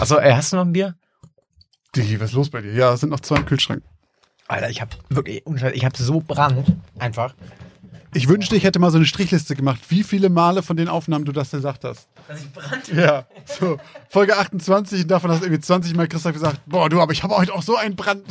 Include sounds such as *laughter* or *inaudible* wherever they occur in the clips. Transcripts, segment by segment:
Also, ey, hast du noch ein Bier? Digi, was ist los bei dir? Ja, es sind noch zwei im Kühlschrank. Alter, ich hab wirklich, ich hab so Brand. Einfach. Ich wünschte, ich hätte mal so eine Strichliste gemacht, wie viele Male von den Aufnahmen du das gesagt hast. Dass ich Brand? Ja, so Folge 28 und davon hast du irgendwie 20 Mal Christoph gesagt, boah, du, aber ich habe heute auch so einen Brand.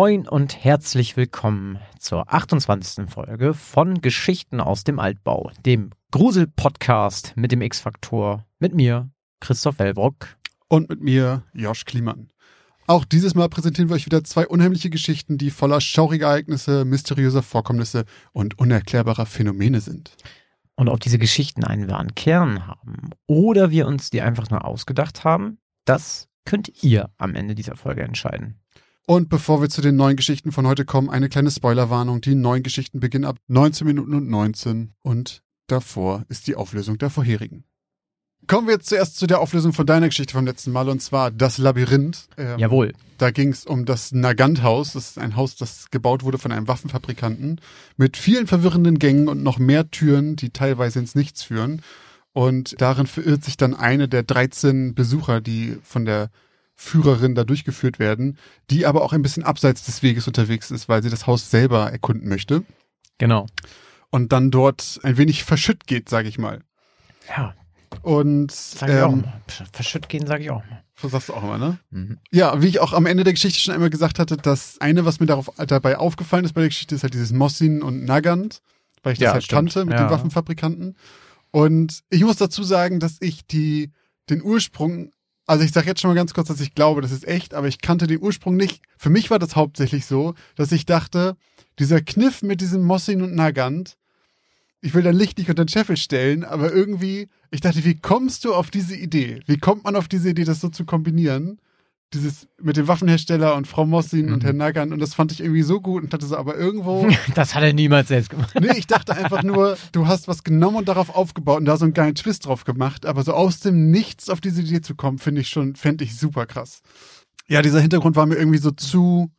Moin und herzlich willkommen zur 28. Folge von Geschichten aus dem Altbau, dem Grusel-Podcast mit dem X-Faktor, mit mir, Christoph Wellbrock. Und mit mir, Josh Kliemann. Auch dieses Mal präsentieren wir euch wieder zwei unheimliche Geschichten, die voller schauriger Ereignisse, mysteriöser Vorkommnisse und unerklärbarer Phänomene sind. Und ob diese Geschichten einen wahren Kern haben oder wir uns die einfach nur ausgedacht haben, das könnt ihr am Ende dieser Folge entscheiden. Und bevor wir zu den neuen Geschichten von heute kommen, eine kleine Spoilerwarnung. Die neuen Geschichten beginnen ab 19 Minuten und 19 und davor ist die Auflösung der vorherigen. Kommen wir jetzt zuerst zu der Auflösung von deiner Geschichte vom letzten Mal und zwar das Labyrinth. Ähm, Jawohl. Da ging es um das Nagant-Haus. Das ist ein Haus, das gebaut wurde von einem Waffenfabrikanten mit vielen verwirrenden Gängen und noch mehr Türen, die teilweise ins Nichts führen. Und darin verirrt sich dann eine der 13 Besucher, die von der Führerin da durchgeführt werden, die aber auch ein bisschen abseits des Weges unterwegs ist, weil sie das Haus selber erkunden möchte. Genau. Und dann dort ein wenig verschütt geht, sage ich mal. Ja. Und sag ich ähm, auch mal. Verschütt gehen, sage ich auch mal. Das sagst du auch immer, ne? Mhm. Ja, wie ich auch am Ende der Geschichte schon einmal gesagt hatte, das eine, was mir darauf, dabei aufgefallen ist bei der Geschichte, ist halt dieses Mossin und Nagant, weil ich das ja, halt stimmt. kannte mit Ja. den Waffenfabrikanten. Und ich muss dazu sagen, dass ich die, den Ursprung, also ich sage jetzt schon mal ganz kurz, dass ich glaube, das ist echt, aber ich kannte den Ursprung nicht. Für mich war das hauptsächlich so, dass ich dachte, dieser Kniff mit diesem Mossin und Nagant, ich will dein Licht nicht unter den Scheffel stellen, aber irgendwie, ich dachte, wie kommst du auf diese Idee? Wie kommt man auf diese Idee, das so zu kombinieren? Dieses mit dem Waffenhersteller und Frau Mossin und Mhm. Herrn Nagant und das fand ich irgendwie so gut und dachte so, aber irgendwo, *laughs* Das hat er niemals selbst gemacht. nee, ich dachte einfach nur, du hast was genommen und darauf aufgebaut und da so einen geilen Twist drauf gemacht, aber so aus dem Nichts auf diese Idee zu kommen, finde ich schon, fände ich super krass. Ja, dieser Hintergrund war mir irgendwie so zu,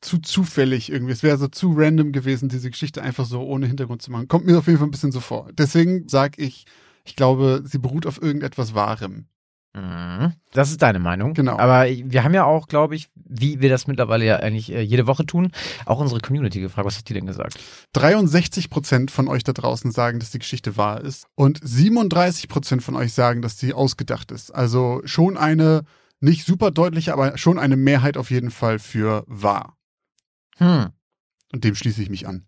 zu zufällig irgendwie. Es wäre so zu random gewesen, diese Geschichte einfach so ohne Hintergrund zu machen. Kommt mir auf jeden Fall ein bisschen so vor. Deswegen sag ich, ich glaube, sie beruht auf irgendetwas Wahrem. Mhm. Das ist deine Meinung. Genau. Aber wir haben ja auch, glaube ich, wie wir das mittlerweile ja eigentlich äh, jede Woche tun, auch unsere Community gefragt. Was hat die denn gesagt? 63 Prozent von euch da draußen sagen, dass die Geschichte wahr ist. Und 37 Prozent von euch sagen, dass sie ausgedacht ist. Also schon eine, nicht super deutliche, aber schon eine Mehrheit auf jeden Fall für wahr. Hm. Und dem schließe ich mich an.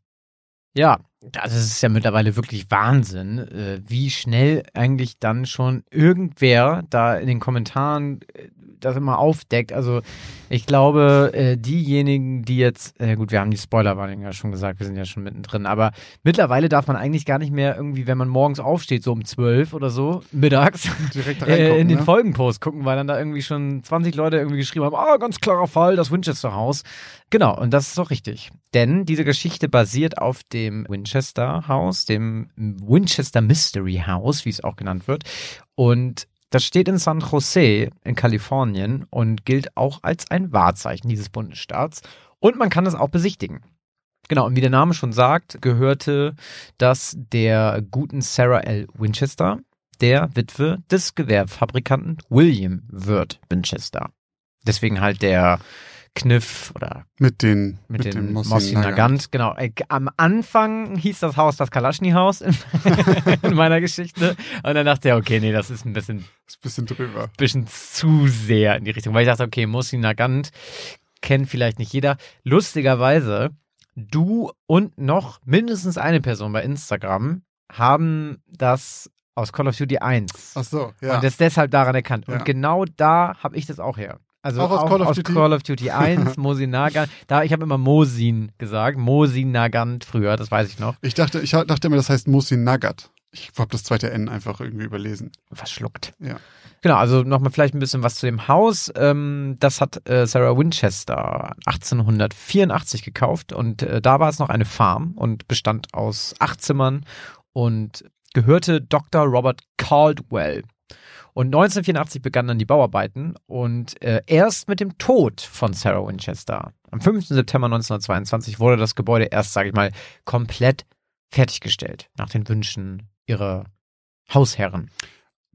Ja, also es ist ja mittlerweile wirklich Wahnsinn, äh, wie schnell eigentlich dann schon irgendwer da in den Kommentaren äh, das immer aufdeckt. Also ich glaube, äh, diejenigen, die jetzt, gut, wir haben die Spoilerwarnung ja schon gesagt, wir sind ja schon mittendrin, aber mittlerweile darf man eigentlich gar nicht mehr irgendwie, wenn man morgens aufsteht, so um 12 oder so, mittags, *laughs* in den ne? Folgenpost gucken, weil dann da irgendwie schon 20 Leute irgendwie geschrieben haben, ah, ganz klarer Fall, das Winchester Haus. Genau, und das ist doch richtig. Denn diese Geschichte basiert auf dem Winchester Haus, dem Winchester Mystery House, wie es auch genannt wird. Und das steht in San Jose in Kalifornien und gilt auch als ein Wahrzeichen dieses Bundesstaats. Und man kann es auch besichtigen. Genau, und wie der Name schon sagt, gehörte das der guten Sarah L. Winchester, der Witwe des Gewehrfabrikanten William Wirt Winchester. Deswegen halt der Kniff oder Mit den, mit, dem dem Mossin Mossin Nagant. Genau. Äh, Am Anfang hieß das Haus das Kalaschni-Haus in, *laughs* in meiner Geschichte. Und dann dachte ich, okay, nee, das ist ein bisschen, Ist ein bisschen drüber. bisschen zu sehr in die Richtung. Weil ich dachte, okay, Mossin Nagant kennt vielleicht nicht jeder. Lustigerweise, du und noch mindestens eine Person bei Instagram haben das aus Call of Duty 1 Ach so, ja. und das deshalb daran erkannt. Ja. Und genau da habe ich das auch her. Also Auch aus Call of Duty? Call of Duty *laughs* 1, Mosin Nagant. Da, ich habe immer Mosin gesagt. Mosin Nagant früher, das weiß ich noch. ich dachte, ich dachte immer, das heißt Mossin Nagat. Ich habe das zweite N einfach irgendwie überlesen. Verschluckt. Ja. Genau, also nochmal vielleicht ein bisschen was zu dem Haus. Ähm, das hat äh, Sarah Winchester 1884 gekauft und äh, da war es noch eine Farm und bestand aus acht Zimmern und gehörte Dr. Robert Caldwell. Und 1984 begannen dann die Bauarbeiten und äh, erst mit dem Tod von Sarah Winchester, am 5. September 1922, wurde das Gebäude erst, sage ich mal, komplett fertiggestellt, nach den Wünschen ihrer Hausherren.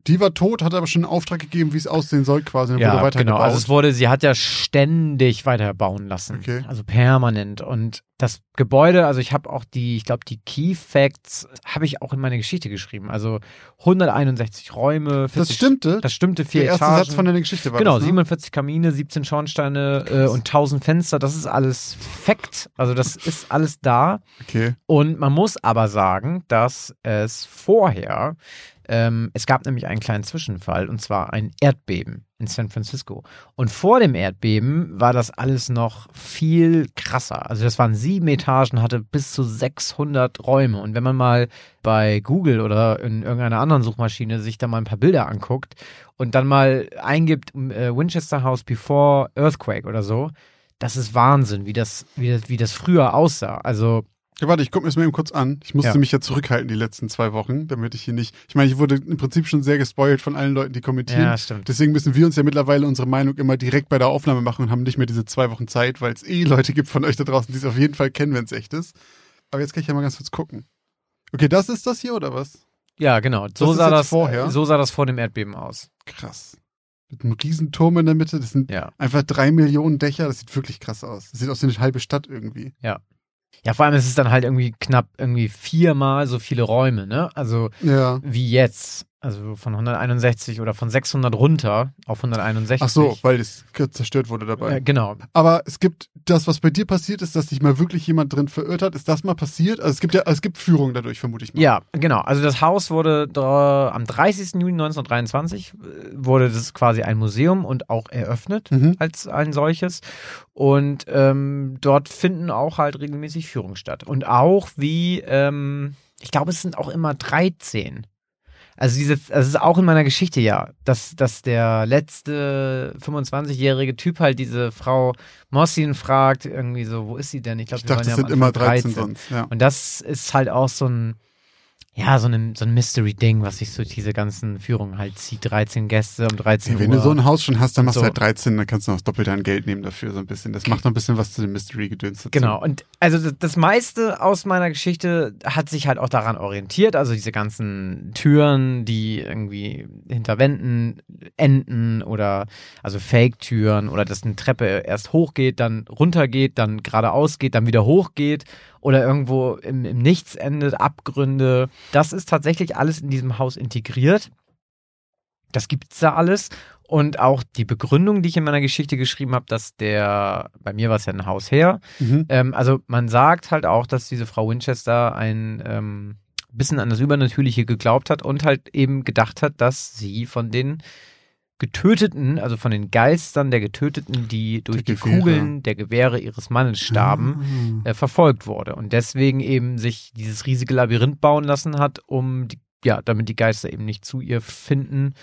Die war tot, hat aber schon einen Auftrag gegeben, wie es aussehen soll, quasi. Dann ja, wurde weiter genau. Also es wurde, sie hat ja ständig weiter bauen lassen. Okay. Also permanent. Und das Gebäude, also ich habe auch die, ich glaube, die Key Facts habe ich auch in meine Geschichte geschrieben. Also 161 Räume. 40, das stimmte. Das stimmte, vier Der erste Etagen. Satz von deiner Geschichte war Genau, das, ne? 47 Kamine, 17 Schornsteine äh, und 1000 Fenster. Das ist alles Fact. Also das ist alles da. Okay. Und man muss aber sagen, dass es vorher, ähm, es gab nämlich einen kleinen Zwischenfall und zwar ein Erdbeben in San Francisco. Und vor dem Erdbeben war das alles noch viel krasser. Also das waren sieben Etagen, hatte bis zu 600 Räume. Und wenn man mal bei Google oder in irgendeiner anderen Suchmaschine sich da mal ein paar Bilder anguckt und dann mal eingibt äh, Winchester House before Earthquake oder so, das ist Wahnsinn, wie das, wie das, wie das früher aussah. Also Ja, warte, ich gucke mir das mal eben kurz an. Ich musste Ja. mich ja zurückhalten die letzten zwei Wochen, damit ich hier nicht. Ich meine, ich wurde im Prinzip schon sehr gespoilt von allen Leuten, die kommentieren. Ja, stimmt. Deswegen müssen wir uns ja mittlerweile unsere Meinung immer direkt bei der Aufnahme machen und haben nicht mehr diese zwei Wochen Zeit, weil es eh Leute gibt von euch da draußen, die es auf jeden Fall kennen, wenn es echt ist. Aber jetzt kann ich ja mal ganz kurz gucken. Okay, das ist das hier oder was? Ja, genau. So ist sah das vorher? So sah das vor dem Erdbeben aus. Krass. Mit einem Riesenturm in der Mitte. Das sind Ja. einfach drei Millionen Dächer. Das sieht wirklich krass aus. Das sieht aus wie eine halbe Stadt irgendwie. Ja, vor allem ist es dann halt irgendwie knapp irgendwie viermal so viele Räume, ne? Also Ja. wie jetzt. Also von 161 oder von 600 runter auf 161. Ach so, weil es zerstört wurde dabei. Äh, genau. Aber es gibt das, was bei dir passiert ist, dass sich mal wirklich jemand drin verirrt hat. Ist das mal passiert? Also es gibt ja, es gibt Führungen dadurch, vermute ich mal. Ja, genau. Also das Haus wurde da, am 30. Juni 1923 äh, wurde das quasi ein Museum und auch eröffnet Mhm. als ein solches. Und ähm, dort finden auch halt regelmäßig Führungen statt. Und auch wie, ähm, ich glaube, es sind auch immer 13. Also dieses, das ist auch in meiner Geschichte ja, dass, dass der letzte 25-jährige Typ halt diese Frau Mossin fragt, irgendwie so, wo ist sie denn? Ich glaube, Ich dachte, das sind immer 13 sonst. Ja. und das ist halt auch so ein, ja, so ein, so ein Mystery-Ding, was sich so diese ganzen Führungen halt zieht. 13 Gäste um 13 Hey, wenn Uhr. du so ein Haus schon hast, dann machst So. du halt 13, dann kannst du noch das Doppelte an Geld nehmen dafür, so ein bisschen. Das macht noch ein bisschen was zu dem Mystery-Gedöns dazu. Genau, und also das, das meiste aus meiner Geschichte hat sich halt auch daran orientiert, also diese ganzen Türen, die irgendwie hinter Wänden enden oder also Fake-Türen oder dass eine Treppe erst hochgeht, dann runtergeht, dann geradeaus geht, dann wieder hochgeht oder irgendwo im, im Nichts endet, Abgründe. Das ist tatsächlich alles in diesem Haus integriert. Das gibt's da alles. Und auch die Begründung, die ich in meiner Geschichte geschrieben habe, dass der, bei mir war es ja ein Hausherr, Mhm. ähm, also man sagt halt auch, dass diese Frau Winchester ein ähm, bisschen an das Übernatürliche geglaubt hat und halt eben gedacht hat, dass sie von den Getöteten, also von den Geistern der Getöteten, die durch die Gewehre. Kugeln der Gewehre ihres Mannes starben, Ah. äh, verfolgt wurde und deswegen eben sich dieses riesige Labyrinth bauen lassen hat, um die, ja, damit die Geister eben nicht zu ihr finden.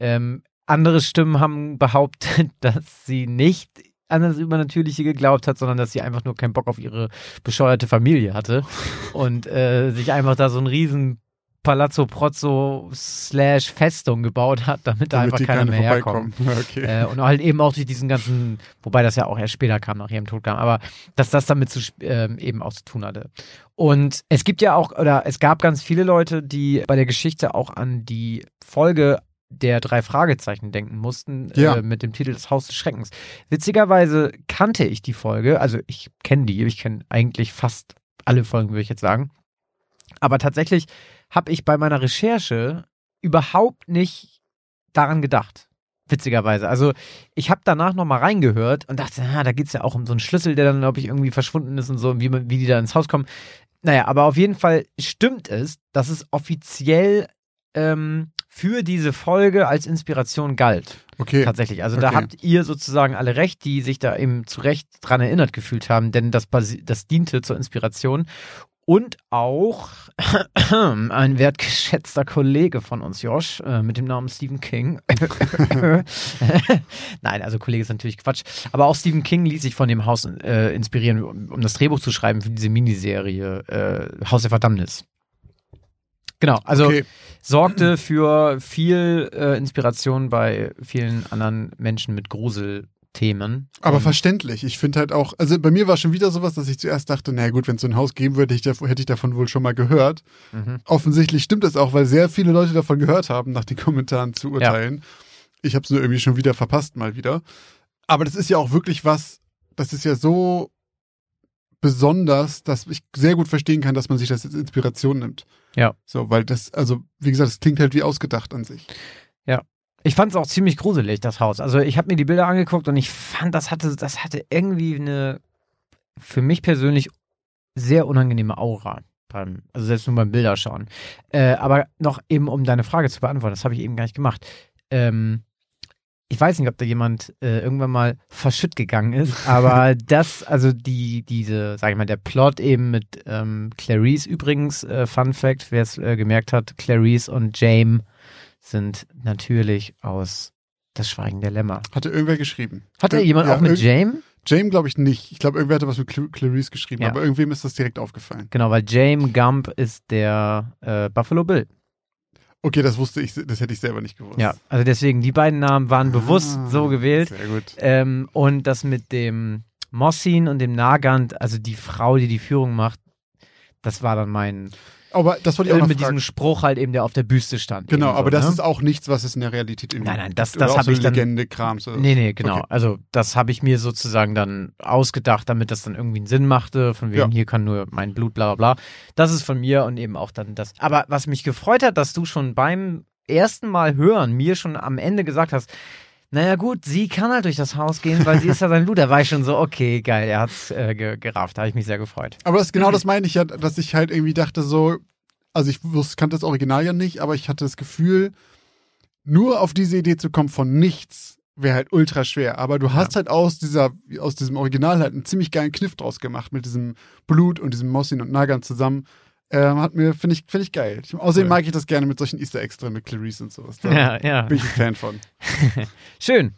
Ähm, andere Stimmen haben behauptet, *laughs* dass sie nicht an das Übernatürliche geglaubt hat, sondern dass sie einfach nur keinen Bock auf ihre bescheuerte Familie hatte *laughs* und äh, sich einfach da so einen riesen Palazzo Prozzo slash Festung gebaut hat, damit, da Damit einfach die keiner keine mehr herkommt. *laughs* Okay. Äh, und halt eben auch durch diesen ganzen, wobei das ja auch erst später kam, nach ihrem Tod kam, aber dass das damit zu, ähm, eben auch zu tun hatte. Und es gibt ja auch, oder es gab ganz viele Leute, die bei der Geschichte auch an die Folge der drei Fragezeichen denken mussten, Ja. äh, mit dem Titel Das Haus des Schreckens. Witzigerweise kannte ich die Folge, also ich kenne die, ich kenne eigentlich fast alle Folgen, würde ich jetzt sagen. Aber tatsächlich habe ich bei meiner Recherche überhaupt nicht daran gedacht. Witzigerweise. Also ich habe danach nochmal reingehört und dachte, ah, da geht es ja auch um so einen Schlüssel, der dann, glaube ich, irgendwie verschwunden ist und so, und wie, wie die da ins Haus kommen. Naja, aber auf jeden Fall stimmt es, dass es offiziell ähm, für diese Folge als Inspiration galt. okay. Tatsächlich. Also da Okay. habt ihr sozusagen alle recht, die sich da eben zu Recht dran erinnert gefühlt haben, denn das, das diente zur Inspiration. Und auch *clears throat* ein wertgeschätzter Kollege von uns, Josh, äh, mit dem Namen Stephen King. *laughs* Nein, also Kollege ist natürlich Quatsch. Aber auch Stephen King ließ sich von dem Haus äh, inspirieren, um, um das Drehbuch zu schreiben für diese Miniserie äh, Haus der Verdammnis. Genau, also Okay. sorgte für viel äh, Inspiration bei vielen anderen Menschen mit Gruselthemen. Aber Und- verständlich. Ich finde halt auch, also bei mir war schon wieder sowas, dass ich zuerst dachte, na gut, wenn es so ein Haus geben würde, hätte ich, hätte ich davon wohl schon mal gehört. Mhm. Offensichtlich stimmt das auch, weil sehr viele Leute davon gehört haben, nach den *laughs* Kommentaren zu urteilen. Ich habe es nur irgendwie schon wieder verpasst, mal wieder. Aber das ist ja auch wirklich was, das ist ja so besonders, dass ich sehr gut verstehen kann, dass man sich das als Inspiration nimmt. Ja. So, weil das, also, wie gesagt, es klingt halt wie ausgedacht an sich. Ich fand es auch ziemlich gruselig, das Haus. Also ich habe mir die Bilder angeguckt und ich fand, das hatte, das hatte irgendwie eine für mich persönlich sehr unangenehme Aura. Beim, also selbst nur beim Bilderschauen. Äh, aber noch eben, um deine Frage zu beantworten, das habe ich eben gar nicht gemacht. Ähm, ich weiß nicht, ob da jemand äh, irgendwann mal verschütt gegangen ist, *laughs* aber das, also die, diese, sag ich mal, der Plot eben mit ähm, Clarice übrigens, äh, Fun Fact, wer es äh, gemerkt hat, Clarice und James sind natürlich aus Das Schweigen der Lämmer. Hatte irgendwer geschrieben. Hat da Ir- jemand ja, auch mit James? James glaube ich nicht. Ich glaube, irgendwer hatte was mit Cl Clarice geschrieben, Ja. aber irgendwem ist das direkt aufgefallen. Genau, weil James Gump ist der äh, Buffalo Bill. Okay, das wusste ich, das hätte ich selber nicht gewusst. Ja, also deswegen, die beiden Namen waren bewusst Ah, so gewählt. Sehr gut. Ähm, und das mit dem Mossin und dem Nagant, also die Frau, die die Führung macht, das war dann mein, Aber das wollte ich auch äh, noch mit fragen. diesem Spruch halt eben, der auf der Büste stand. Genau, eben so, aber das ne? ist auch nichts, was es in der Realität irgendwie Nein, nein, das- gibt. Das auch hab so ich dann- Legende, Krams. oder Nee, nee, genau. Okay. Also das habe ich mir sozusagen dann ausgedacht, damit das dann irgendwie einen Sinn machte, von wegen, Ja. hier kann nur mein Blut, bla bla bla. Das ist von mir und eben auch dann das. Aber was mich gefreut hat, dass du schon beim ersten Mal hören mir schon am Ende gesagt hast, naja gut, sie kann halt durch das Haus gehen, weil sie ist ja sein Blut. Da war ich schon so, okay, geil, er hat's äh, ge gerafft. Da habe ich mich sehr gefreut. Aber das, genau das meine ich ja, dass ich halt irgendwie dachte so, also ich wusste, kannte das Original ja nicht, aber ich hatte das Gefühl, nur auf diese Idee zu kommen von nichts wäre halt ultra schwer. Aber du hast halt aus dieser, aus diesem Original halt einen ziemlich geilen Kniff draus gemacht mit diesem Blut und diesem Mossin und Nagan zusammen. Ähm, hat mir, finde ich, finde ich geil. Ich, außerdem Cool. mag ich das gerne mit solchen Easter Eggs drin, mit Clarice und sowas. Da Ja, ja. bin ich ein Fan von. *laughs* Schön.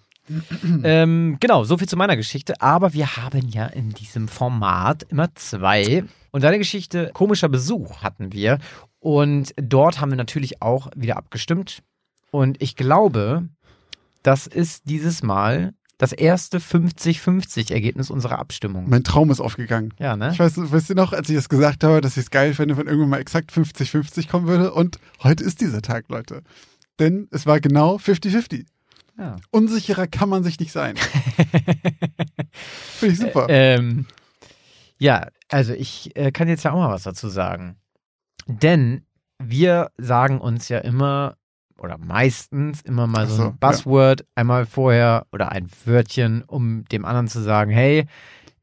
ähm, genau, so viel zu meiner Geschichte. Aber wir haben ja in diesem Format immer zwei. Und deine Geschichte, komischer Besuch hatten wir. Und dort haben wir natürlich auch wieder abgestimmt. Und ich glaube, das ist dieses Mal das erste 50-50-Ergebnis unserer Abstimmung. Mein Traum ist aufgegangen. Ja, ne? Ich weiß, weißt du noch, als ich das gesagt habe, dass ich es geil fände, wenn irgendwann mal exakt 50-50 kommen würde? Und heute ist dieser Tag, Leute. Denn es war genau 50-50. Ja. Unsicherer kann man sich nicht sein. *laughs* Finde ich super. Ähm, ja, also ich äh, kann jetzt ja auch mal was dazu sagen. Denn wir sagen uns ja immer oder meistens immer mal so, so, ein Buzzword einmal vorher oder ein Wörtchen, um dem anderen zu sagen, hey,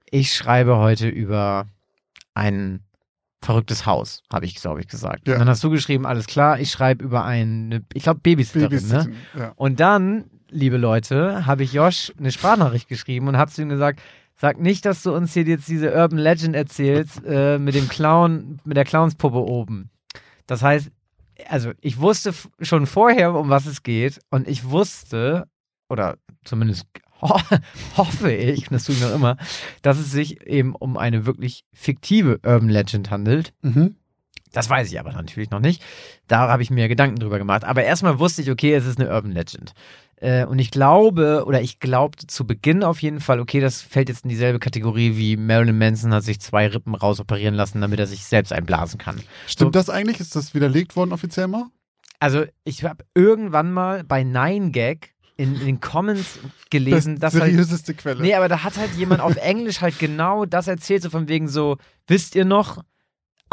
ich schreibe heute über ein verrücktes Haus, habe ich, glaube ich, gesagt. Ja. Und dann hast du geschrieben, alles klar, ich schreibe über eine, ich glaube, Babysitterin, ne? Babysitting, ja. Und dann, liebe Leute, habe ich Josh eine Sprachnachricht geschrieben und habe zu ihm gesagt, sag nicht, dass du uns hier jetzt diese Urban Legend erzählst äh, mit dem Clown, mit der Clownspuppe oben. Das heißt, also ich wusste schon vorher, um was es geht und ich wusste, oder zumindest ho *laughs* hoffe ich, das tue ich noch immer, dass es sich eben um eine wirklich fiktive Urban Legend handelt. Mhm. Das weiß ich aber natürlich noch nicht. Da habe ich mir Gedanken drüber gemacht. Aber erstmal wusste ich, okay, es ist eine Urban Legend. Äh, und ich glaube, oder ich glaubte zu Beginn auf jeden Fall, okay, das fällt jetzt in dieselbe Kategorie wie Marilyn Manson hat sich zwei Rippen rausoperieren lassen, damit er sich selbst einblasen kann. Stimmt das eigentlich? Ist das widerlegt worden offiziell mal? Also ich habe irgendwann mal bei 9gag in, in den Comments gelesen, das dass halt seriöseste Quelle. Nee, aber da hat halt jemand auf *laughs* Englisch halt genau das erzählt, so von wegen so, wisst ihr noch,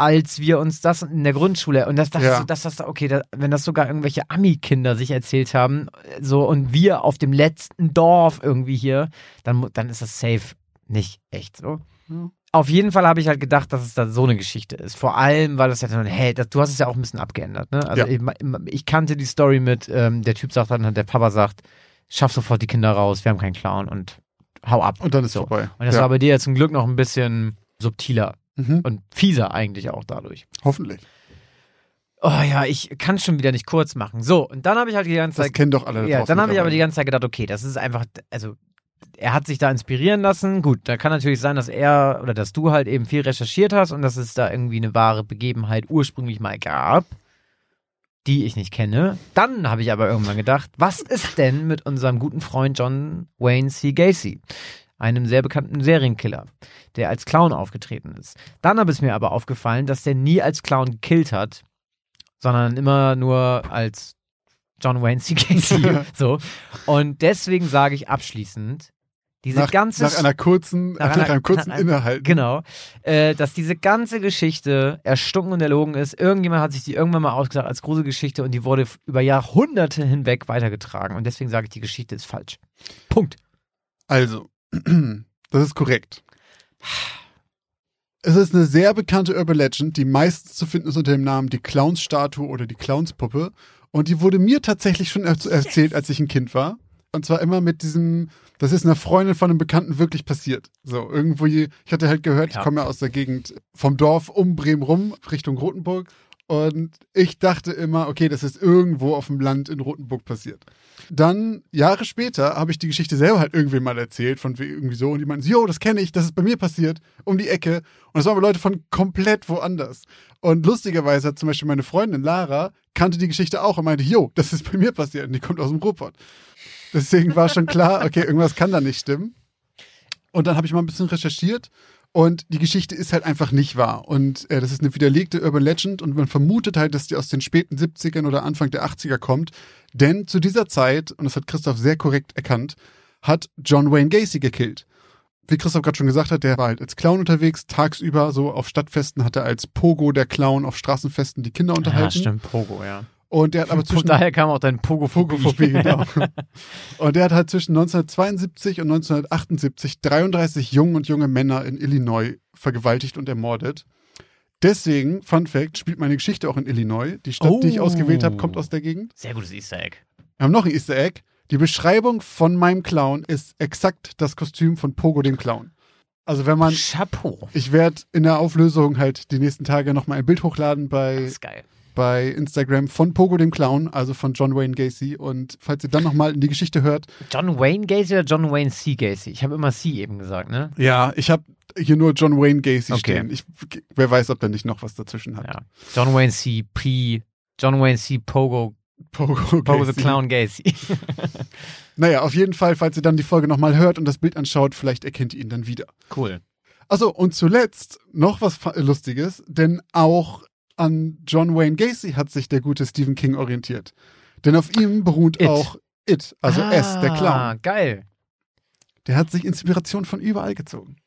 als wir uns das in der Grundschule und das, das, Ja. so, das, das okay, da, wenn das sogar irgendwelche Ami-Kinder sich erzählt haben, so und wir auf dem letzten Dorf irgendwie hier, dann, dann ist das safe nicht echt so. Ja. Auf jeden Fall habe ich halt gedacht, dass es da so eine Geschichte ist. Vor allem, weil das ja dann, hey, das, du hast es ja auch ein bisschen abgeändert, ne? Also Ja. ich, ich kannte die Story mit, ähm, der Typ sagt dann, der Papa sagt, schaff sofort die Kinder raus, wir haben keinen Clown und hau ab. Und dann ist so. vorbei. Und das ja. war bei dir ja zum Glück noch ein bisschen subtiler mhm. und fieser eigentlich auch dadurch. Hoffentlich. Oh ja, ich kann schon wieder nicht kurz machen. So, und dann habe ich halt die ganze Das Zeit. kennen doch alle. Ja, dann habe ich aber die ganze Zeit gedacht, okay, das ist einfach, also er hat sich da inspirieren lassen. Gut, da kann natürlich sein, dass er oder dass du halt eben viel recherchiert hast und dass es da irgendwie eine wahre Begebenheit ursprünglich mal gab. die ich nicht kenne. Dann habe ich aber irgendwann gedacht, was ist denn mit unserem guten Freund John Wayne C. Gacy? Einem sehr bekannten Serienkiller, der als Clown aufgetreten ist. Dann habe es mir aber aufgefallen, dass der nie als Clown gekillt hat, sondern immer nur als John Wayne C. Gacy. *laughs* so. Und deswegen sage ich abschließend, diese nach, ganze nach einer kurzen, nach, nach einem kurzen nach einem- Innehalten. Genau. Äh, dass diese ganze Geschichte erstunken und erlogen ist. Irgendjemand hat sich die irgendwann mal ausgesagt als Gruselgeschichte und die wurde über Jahrhunderte hinweg weitergetragen. Und deswegen sage ich, die Geschichte ist falsch. Punkt. Also, das ist korrekt. Es ist eine sehr bekannte Urban Legend, die meistens zu finden ist unter dem Namen die Clownsstatue oder die Clownspuppe. Und die wurde mir tatsächlich schon er erzählt, als ich ein Kind war. Und zwar immer mit diesem, das ist einer Freundin von einem Bekannten wirklich passiert. So, irgendwo, je- ich hatte halt gehört, Ja. ich komme ja aus der Gegend vom Dorf um Bremen rum, Richtung Rothenburg. Und ich dachte immer, okay, das ist irgendwo auf dem Land in Rothenburg passiert. Dann, Jahre später, habe ich die Geschichte selber halt irgendwem mal erzählt, von wie- irgendwie so. Und die meinten, jo, das kenne ich, das ist bei mir passiert, um die Ecke. Und das waren aber Leute von komplett woanders. Und lustigerweise hat zum Beispiel meine Freundin Lara, kannte die Geschichte auch und meinte, jo, das ist bei mir passiert. Und die kommt aus dem Ruhrpott. Deswegen war schon klar, okay, irgendwas kann da nicht stimmen. Und dann habe ich mal ein bisschen recherchiert und die Geschichte ist halt einfach nicht wahr. Und äh, das ist eine widerlegte Urban Legend und man vermutet halt, dass die aus den späten 70ern oder Anfang der 80er kommt. Denn zu dieser Zeit, und das hat Christoph sehr korrekt erkannt, hat John Wayne Gacy gekillt. Wie Christoph gerade schon gesagt hat, der war halt als Clown unterwegs, tagsüber so auf Stadtfesten hat er als Pogo der Clown auf Straßenfesten die Kinder unterhalten. Ja, stimmt, Pogo, ja. Und der hat aber Von zwischen daher kam auch dein Pogophobie. Pogophobie, genau. *laughs* Und der hat halt zwischen 1972 und 1978 33 Jungen und junge Männer in Illinois vergewaltigt und ermordet. Deswegen, Fun Fact, spielt meine Geschichte auch in Illinois. Die Stadt, die ich Oh. ausgewählt habe, kommt aus der Gegend. Sehr gutes Easter Egg. Wir haben noch ein Easter Egg. Die Beschreibung von meinem Clown ist exakt das Kostüm von Pogo dem Clown. Also wenn man, Chapeau. ich werde in der Auflösung halt die nächsten Tage nochmal ein Bild hochladen Das bei, ist geil. Bei Instagram von Pogo dem Clown, also von John Wayne Gacy. Und falls ihr dann nochmal in die Geschichte hört, John Wayne Gacy oder John Wayne C. Gacy? Ich habe immer C eben gesagt, ne? Ja, ich habe hier nur John Wayne Gacy Okay. stehen. Ich, wer weiß, ob der nicht noch was dazwischen hat. Ja. John Wayne C. P. John Wayne C. Pogo. Pogo, Pogo the. Clown Gacy. *laughs* *laughs* Naja, auf jeden Fall, falls ihr dann die Folge nochmal hört und das Bild anschaut, vielleicht erkennt ihr ihn dann wieder. Cool. Achso, und zuletzt noch was Lustiges, denn auch an John Wayne Gacy hat sich der gute Stephen King orientiert. Denn auf ihm beruht It. auch It, also S, der Clown. Ah, geil. Der hat sich Inspiration von überall gezogen.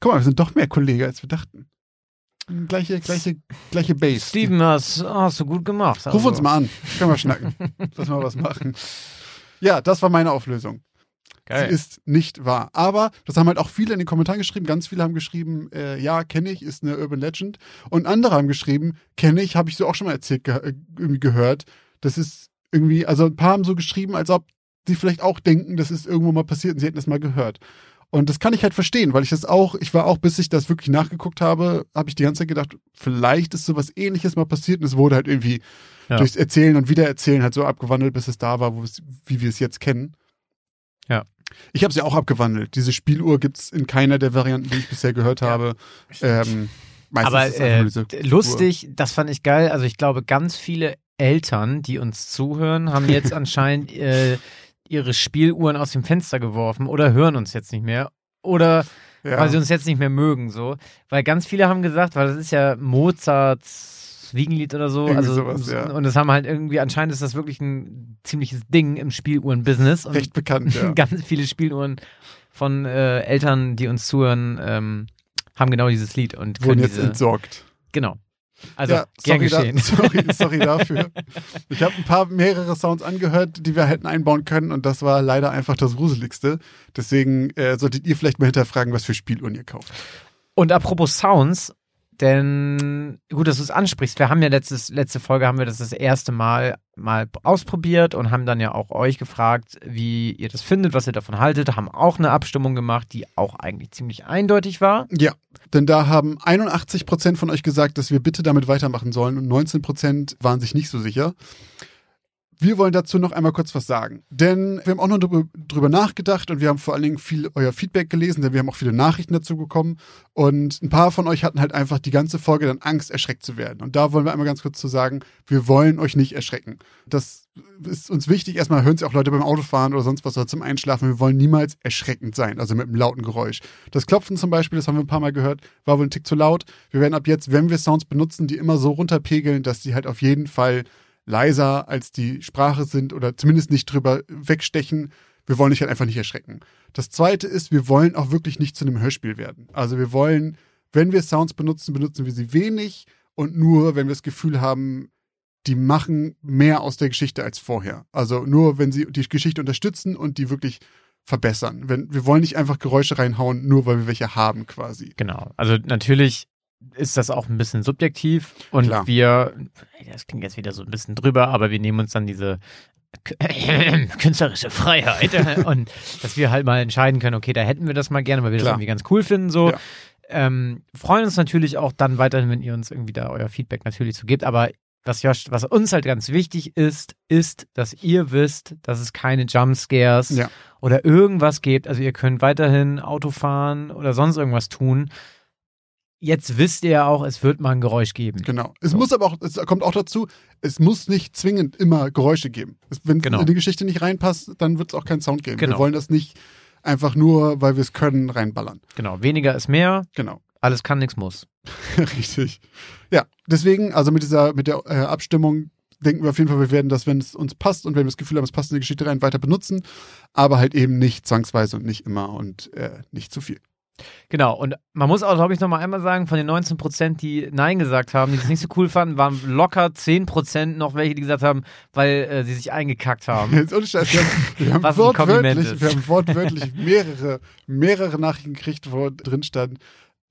Guck mal, wir sind doch mehr Kollegen, als wir dachten. Gleiche, gleiche, gleiche Base. Steven, hast, hast du gut gemacht. Ruf Also, uns mal an. Können wir schnacken. Lass mal was machen. Ja, das war meine Auflösung. Geil. Sie ist nicht wahr. Aber das haben halt auch viele in den Kommentaren geschrieben. Ganz viele haben geschrieben, äh, ja, kenne ich, ist eine Urban Legend. Und andere haben geschrieben, kenne ich, habe ich so auch schon mal erzählt, ge äh, irgendwie gehört. Das ist irgendwie, also ein paar haben so geschrieben, als ob sie vielleicht auch denken, das ist irgendwo mal passiert und sie hätten das mal gehört. Und das kann ich halt verstehen, weil ich das auch, ich war auch, bis ich das wirklich nachgeguckt habe, habe ich die ganze Zeit gedacht, vielleicht ist sowas ähnliches mal passiert und es wurde halt irgendwie Ja. durchs Erzählen und Wiedererzählen halt so abgewandelt, bis es da war, wo es, wie wir es jetzt kennen. Ja. Ich habe sie auch abgewandelt. Diese Spieluhr gibt es in keiner der Varianten, die ich bisher gehört habe. Ähm, meistens Aber äh, lustig, das fand ich geil. Also ich glaube, ganz viele Eltern, die uns zuhören, haben jetzt *laughs* anscheinend äh, ihre Spieluhren aus dem Fenster geworfen oder hören uns jetzt nicht mehr. Oder Uhr. Ja. weil sie uns jetzt nicht mehr mögen, so. Weil ganz viele haben gesagt, weil das ist ja Mozarts Wiegenlied oder so. Irgendwie also, sowas, ja. Und es haben halt irgendwie, anscheinend ist das wirklich ein ziemliches Ding im Spieluhren-Business. Recht bekannt, ja. *laughs* ganz viele Spieluhren von äh, Eltern, die uns zuhören, ähm, haben genau dieses Lied und Wurden jetzt diese, entsorgt. Genau. Also, ja, gern sorry, da, geschehen. *laughs* sorry, *laughs* sorry dafür. Ich habe ein paar mehrere Sounds angehört, die wir hätten einbauen können und das war leider einfach das Gruseligste. Deswegen äh, solltet ihr vielleicht mal hinterfragen, was für Spieluhren ihr kauft. Und apropos Sounds, denn gut, dass du es ansprichst. Wir haben ja letztes, letzte Folge haben wir das das erste Mal mal ausprobiert und haben dann ja auch euch gefragt, wie ihr das findet, was ihr davon haltet. Haben auch eine Abstimmung gemacht, die auch eigentlich ziemlich eindeutig war. Ja, denn da haben 81% von euch gesagt, dass wir bitte damit weitermachen sollen und 19% waren sich nicht so sicher. Wir wollen dazu noch einmal kurz was sagen. Denn wir haben auch noch drüber, drüber nachgedacht und wir haben vor allen Dingen viel euer Feedback gelesen, denn wir haben auch viele Nachrichten dazu bekommen. Und ein paar von euch hatten halt einfach die ganze Folge dann Angst, erschreckt zu werden. Und da wollen wir einmal ganz kurz zu sagen, wir wollen euch nicht erschrecken. Das ist uns wichtig. Erstmal hören sie auch Leute beim Autofahren oder sonst was oder zum Einschlafen. Wir wollen niemals erschreckend sein, also mit einem lauten Geräusch. Das Klopfen zum Beispiel, das haben wir ein paar Mal gehört, war wohl ein Tick zu laut. Wir werden ab jetzt, wenn wir Sounds benutzen, die immer so runterpegeln, dass die halt auf jeden Fall leiser als die Sprache sind oder zumindest nicht drüber wegstechen. Wir wollen dich halt einfach nicht erschrecken. Das zweite ist, wir wollen auch wirklich nicht zu einem Hörspiel werden. Also wir wollen, wenn wir Sounds benutzen, benutzen wir sie wenig und nur, wenn wir das Gefühl haben, die machen mehr aus der Geschichte als vorher. Also nur, wenn sie die Geschichte unterstützen und die wirklich verbessern. Wenn, wir wollen nicht einfach Geräusche reinhauen, nur weil wir welche haben quasi. Genau. Also natürlich ist das auch ein bisschen subjektiv und Klar. wir, das klingt jetzt wieder so ein bisschen drüber, aber wir nehmen uns dann diese *clears throat* künstlerische Freiheit *laughs* und dass wir halt mal entscheiden können, okay, da hätten wir das mal gerne, weil wir das Klar. irgendwie ganz cool finden, so. Ja. Ähm, freuen uns natürlich auch dann weiterhin, wenn ihr uns irgendwie da euer Feedback natürlich zu gebt, aber was, Josh, was uns halt ganz wichtig ist, ist, dass ihr wisst, dass es keine Jumpscares Ja. oder irgendwas gibt. Also ihr könnt weiterhin Auto fahren oder sonst irgendwas tun. Jetzt wisst ihr ja auch, es wird mal ein Geräusch geben. Genau. Es So. muss aber auch, es kommt auch dazu, es muss nicht zwingend immer Geräusche geben. Es, wenn Genau. in die Geschichte nicht reinpasst, dann wird es auch keinen Sound geben. Genau. Wir wollen das nicht einfach nur, weil wir es können, reinballern. Genau, weniger ist mehr, Genau. alles kann, nichts muss. *laughs* Richtig. Ja, deswegen, also mit dieser, mit der äh, Abstimmung denken wir auf jeden Fall, wir werden das, wenn es uns passt und wenn wir das Gefühl haben, es passt in die Geschichte rein, weiter benutzen, aber halt eben nicht zwangsweise und nicht immer und äh, nicht zu viel. Genau, und man muss auch, glaube ich, nochmal einmal sagen, von den 19 Prozent, die Nein gesagt haben, die das nicht so cool fanden, waren locker 10 Prozent noch welche, die gesagt haben, weil äh, sie sich eingekackt haben. *laughs* Jetzt ohne Scheiß, wir haben, wir haben wortwörtlich, wir haben wortwörtlich mehrere, mehrere Nachrichten gekriegt, wo drin stand,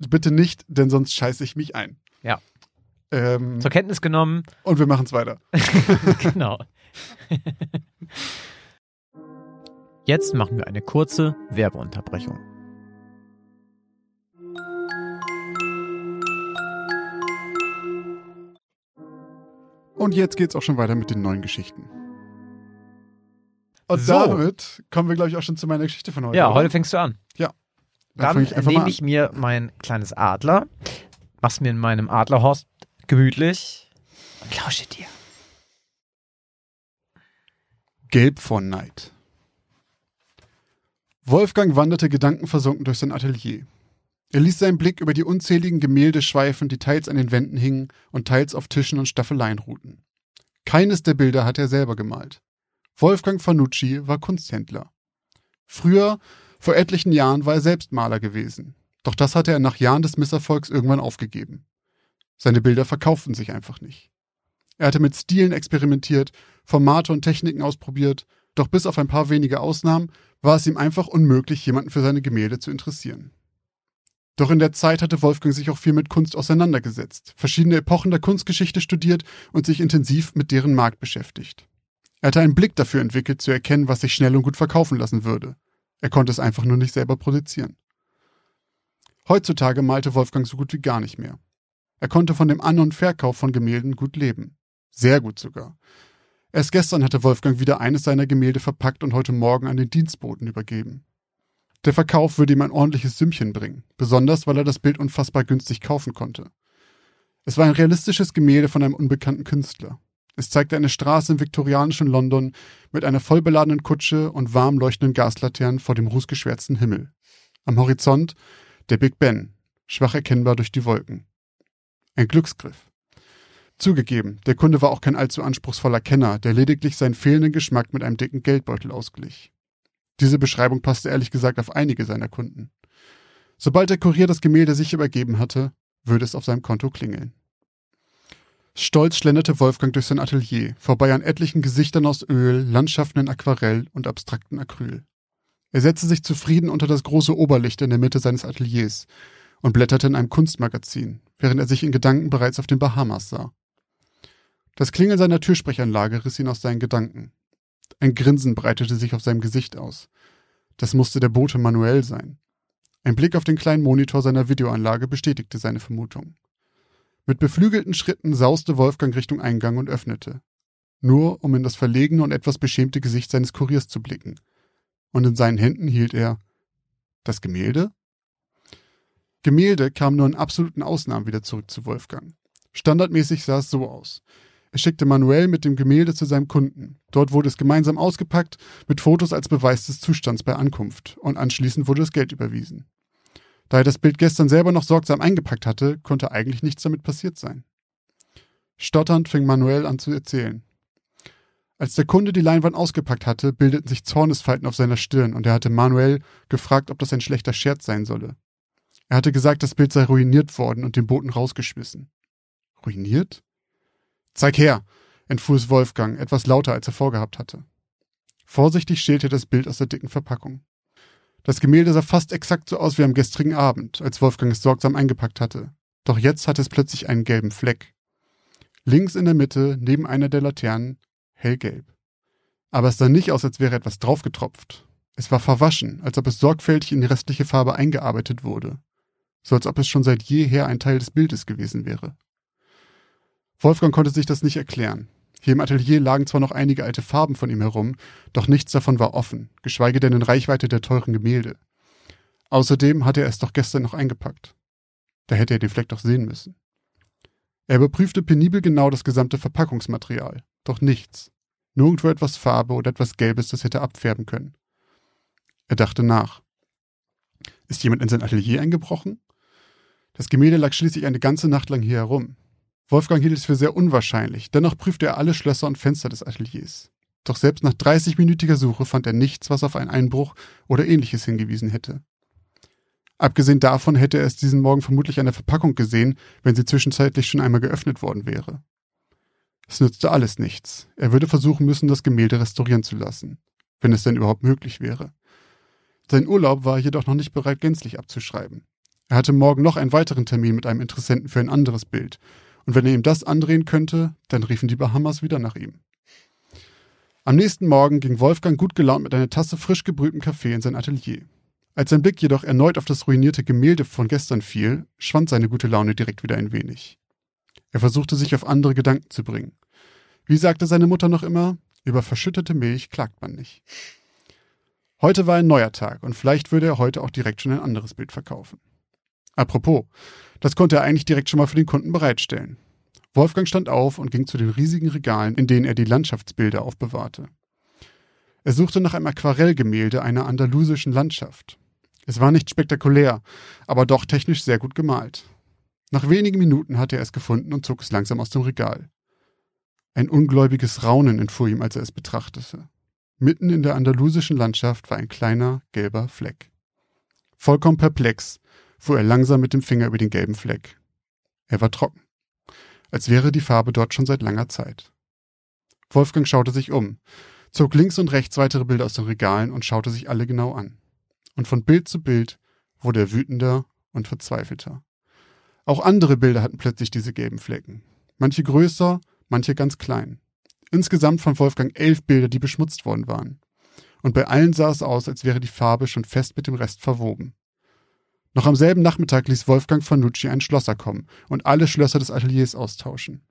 bitte nicht, denn sonst scheiße ich mich ein. Ja. Ähm, Zur Kenntnis genommen, und wir machen es weiter. *laughs* genau. *laughs* Jetzt machen wir eine kurze Werbeunterbrechung. Und jetzt geht's auch schon weiter mit den neuen Geschichten. Und So. damit kommen wir, glaube ich, auch schon zu meiner Geschichte von heute. Ja, oder? heute fängst du an. Dann, Dann fange ich nehme ich mir mein kleines Adler, mach's mir in meinem Adlerhorst gemütlich und lausche dir. Gelb vor Neid. Wolfgang wanderte gedankenversunken durch sein Atelier. Er ließ seinen Blick über die unzähligen Gemälde schweifen, die teils an den Wänden hingen und teils auf Tischen und Staffeleien ruhten. Keines der Bilder hatte er selber gemalt. Wolfgang Fanucci war Kunsthändler. Früher, vor etlichen Jahren, war er selbst Maler gewesen. Doch das hatte er nach Jahren des Misserfolgs irgendwann aufgegeben. Seine Bilder verkauften sich einfach nicht. Er hatte mit Stilen experimentiert, Formate und Techniken ausprobiert, doch bis auf ein paar wenige Ausnahmen war es ihm einfach unmöglich, jemanden für seine Gemälde zu interessieren. Doch in der Zeit hatte Wolfgang sich auch viel mit Kunst auseinandergesetzt, verschiedene Epochen der Kunstgeschichte studiert und sich intensiv mit deren Markt beschäftigt. Er hatte einen Blick dafür entwickelt, zu erkennen, was sich schnell und gut verkaufen lassen würde. Er konnte es einfach nur nicht selber produzieren. Heutzutage malte Wolfgang so gut wie gar nicht mehr. Er konnte von dem An- und Verkauf von Gemälden gut leben. Sehr gut sogar. Erst gestern hatte Wolfgang wieder eines seiner Gemälde verpackt und heute Morgen an den Dienstboten übergeben. Der Verkauf würde ihm ein ordentliches Sümmchen bringen, besonders weil er das Bild unfassbar günstig kaufen konnte. Es war ein realistisches Gemälde von einem unbekannten Künstler. Es zeigte eine Straße im viktorianischen London mit einer vollbeladenen Kutsche und warm leuchtenden Gaslaternen vor dem rußgeschwärzten Himmel. Am Horizont der Big Ben, schwach erkennbar durch die Wolken. Ein Glücksgriff. Zugegeben, der Kunde war auch kein allzu anspruchsvoller Kenner, der lediglich seinen fehlenden Geschmack mit einem dicken Geldbeutel ausglich. Diese Beschreibung passte ehrlich gesagt auf einige seiner Kunden. Sobald der Kurier das Gemälde sich übergeben hatte, würde es auf seinem Konto klingeln. Stolz schlenderte Wolfgang durch sein Atelier, vorbei an etlichen Gesichtern aus Öl, Landschaften in Aquarell und abstrakten Acryl. Er setzte sich zufrieden unter das große Oberlicht in der Mitte seines Ateliers und blätterte in einem Kunstmagazin, während er sich in Gedanken bereits auf den Bahamas sah. Das Klingeln seiner Türsprechanlage riss ihn aus seinen Gedanken. Ein Grinsen breitete sich auf seinem Gesicht aus. Das musste der Bote Manuel sein. Ein Blick auf den kleinen Monitor seiner Videoanlage bestätigte seine Vermutung. Mit beflügelten Schritten sauste Wolfgang Richtung Eingang und öffnete. nur um in das verlegene und etwas beschämte Gesicht seines Kuriers zu blicken. Und in seinen Händen hielt er das Gemälde? Gemälde kam nur in absoluten Ausnahmen wieder zurück zu Wolfgang. Standardmäßig sah es so aus. Er schickte Manuel mit dem Gemälde zu seinem Kunden. Dort wurde es gemeinsam ausgepackt, mit Fotos als Beweis des Zustands bei Ankunft, und anschließend wurde das Geld überwiesen. Da er das Bild gestern selber noch sorgsam eingepackt hatte, konnte eigentlich nichts damit passiert sein. Stotternd fing Manuel an zu erzählen. Als der Kunde die Leinwand ausgepackt hatte, bildeten sich Zornesfalten auf seiner Stirn und er hatte Manuel gefragt, ob das ein schlechter Scherz sein solle. Er hatte gesagt, das Bild sei ruiniert worden und den Boten rausgeschmissen. Ruiniert? Zeig her, entfuhr es Wolfgang, etwas lauter, als er vorgehabt hatte. Vorsichtig schälte er das Bild aus der dicken Verpackung. Das Gemälde sah fast exakt so aus wie am gestrigen Abend, als Wolfgang es sorgsam eingepackt hatte. Doch jetzt hatte es plötzlich einen gelben Fleck. Links in der Mitte, neben einer der Laternen, hellgelb. Aber es sah nicht aus, als wäre etwas draufgetropft. Es war verwaschen, als ob es sorgfältig in die restliche Farbe eingearbeitet wurde. So als ob es schon seit jeher ein Teil des Bildes gewesen wäre. Wolfgang konnte sich das nicht erklären. Hier im Atelier lagen zwar noch einige alte Farben von ihm herum, doch nichts davon war offen, geschweige denn in Reichweite der teuren Gemälde. Außerdem hatte er es doch gestern noch eingepackt. Da hätte er den Fleck doch sehen müssen. Er überprüfte penibel genau das gesamte Verpackungsmaterial, doch nichts. Nirgendwo etwas Farbe oder etwas Gelbes, das hätte abfärben können. Er dachte nach. Ist jemand in sein Atelier eingebrochen? Das Gemälde lag schließlich eine ganze Nacht lang hier herum. Wolfgang hielt es für sehr unwahrscheinlich, dennoch prüfte er alle Schlösser und Fenster des Ateliers. Doch selbst nach 30-minütiger Suche fand er nichts, was auf einen Einbruch oder ähnliches hingewiesen hätte. Abgesehen davon hätte er es diesen Morgen vermutlich an der Verpackung gesehen, wenn sie zwischenzeitlich schon einmal geöffnet worden wäre. Es nützte alles nichts. Er würde versuchen müssen, das Gemälde restaurieren zu lassen, wenn es denn überhaupt möglich wäre. Sein Urlaub war jedoch noch nicht bereit, gänzlich abzuschreiben. Er hatte morgen noch einen weiteren Termin mit einem Interessenten für ein anderes Bild, und wenn er ihm das andrehen könnte, dann riefen die Bahamas wieder nach ihm. Am nächsten Morgen ging Wolfgang gut gelaunt mit einer Tasse frisch gebrühtem Kaffee in sein Atelier. Als sein Blick jedoch erneut auf das ruinierte Gemälde von gestern fiel, schwand seine gute Laune direkt wieder ein wenig. Er versuchte sich auf andere Gedanken zu bringen. Wie sagte seine Mutter noch immer, über verschüttete Milch klagt man nicht. Heute war ein neuer Tag und vielleicht würde er heute auch direkt schon ein anderes Bild verkaufen. Apropos, das konnte er eigentlich direkt schon mal für den Kunden bereitstellen. Wolfgang stand auf und ging zu den riesigen Regalen, in denen er die Landschaftsbilder aufbewahrte. Er suchte nach einem Aquarellgemälde einer andalusischen Landschaft. Es war nicht spektakulär, aber doch technisch sehr gut gemalt. Nach wenigen Minuten hatte er es gefunden und zog es langsam aus dem Regal. Ein ungläubiges Raunen entfuhr ihm, als er es betrachtete. Mitten in der andalusischen Landschaft war ein kleiner, gelber Fleck. Vollkommen perplex fuhr er langsam mit dem Finger über den gelben Fleck. Er war trocken, als wäre die Farbe dort schon seit langer Zeit. Wolfgang schaute sich um, zog links und rechts weitere Bilder aus den Regalen und schaute sich alle genau an. Und von Bild zu Bild wurde er wütender und verzweifelter. Auch andere Bilder hatten plötzlich diese gelben Flecken. Manche größer, manche ganz klein. Insgesamt fand Wolfgang elf Bilder, die beschmutzt worden waren. Und bei allen sah es aus, als wäre die Farbe schon fest mit dem Rest verwoben. Noch am selben Nachmittag ließ Wolfgang Fanucci einen Schlosser kommen und alle Schlösser des Ateliers austauschen.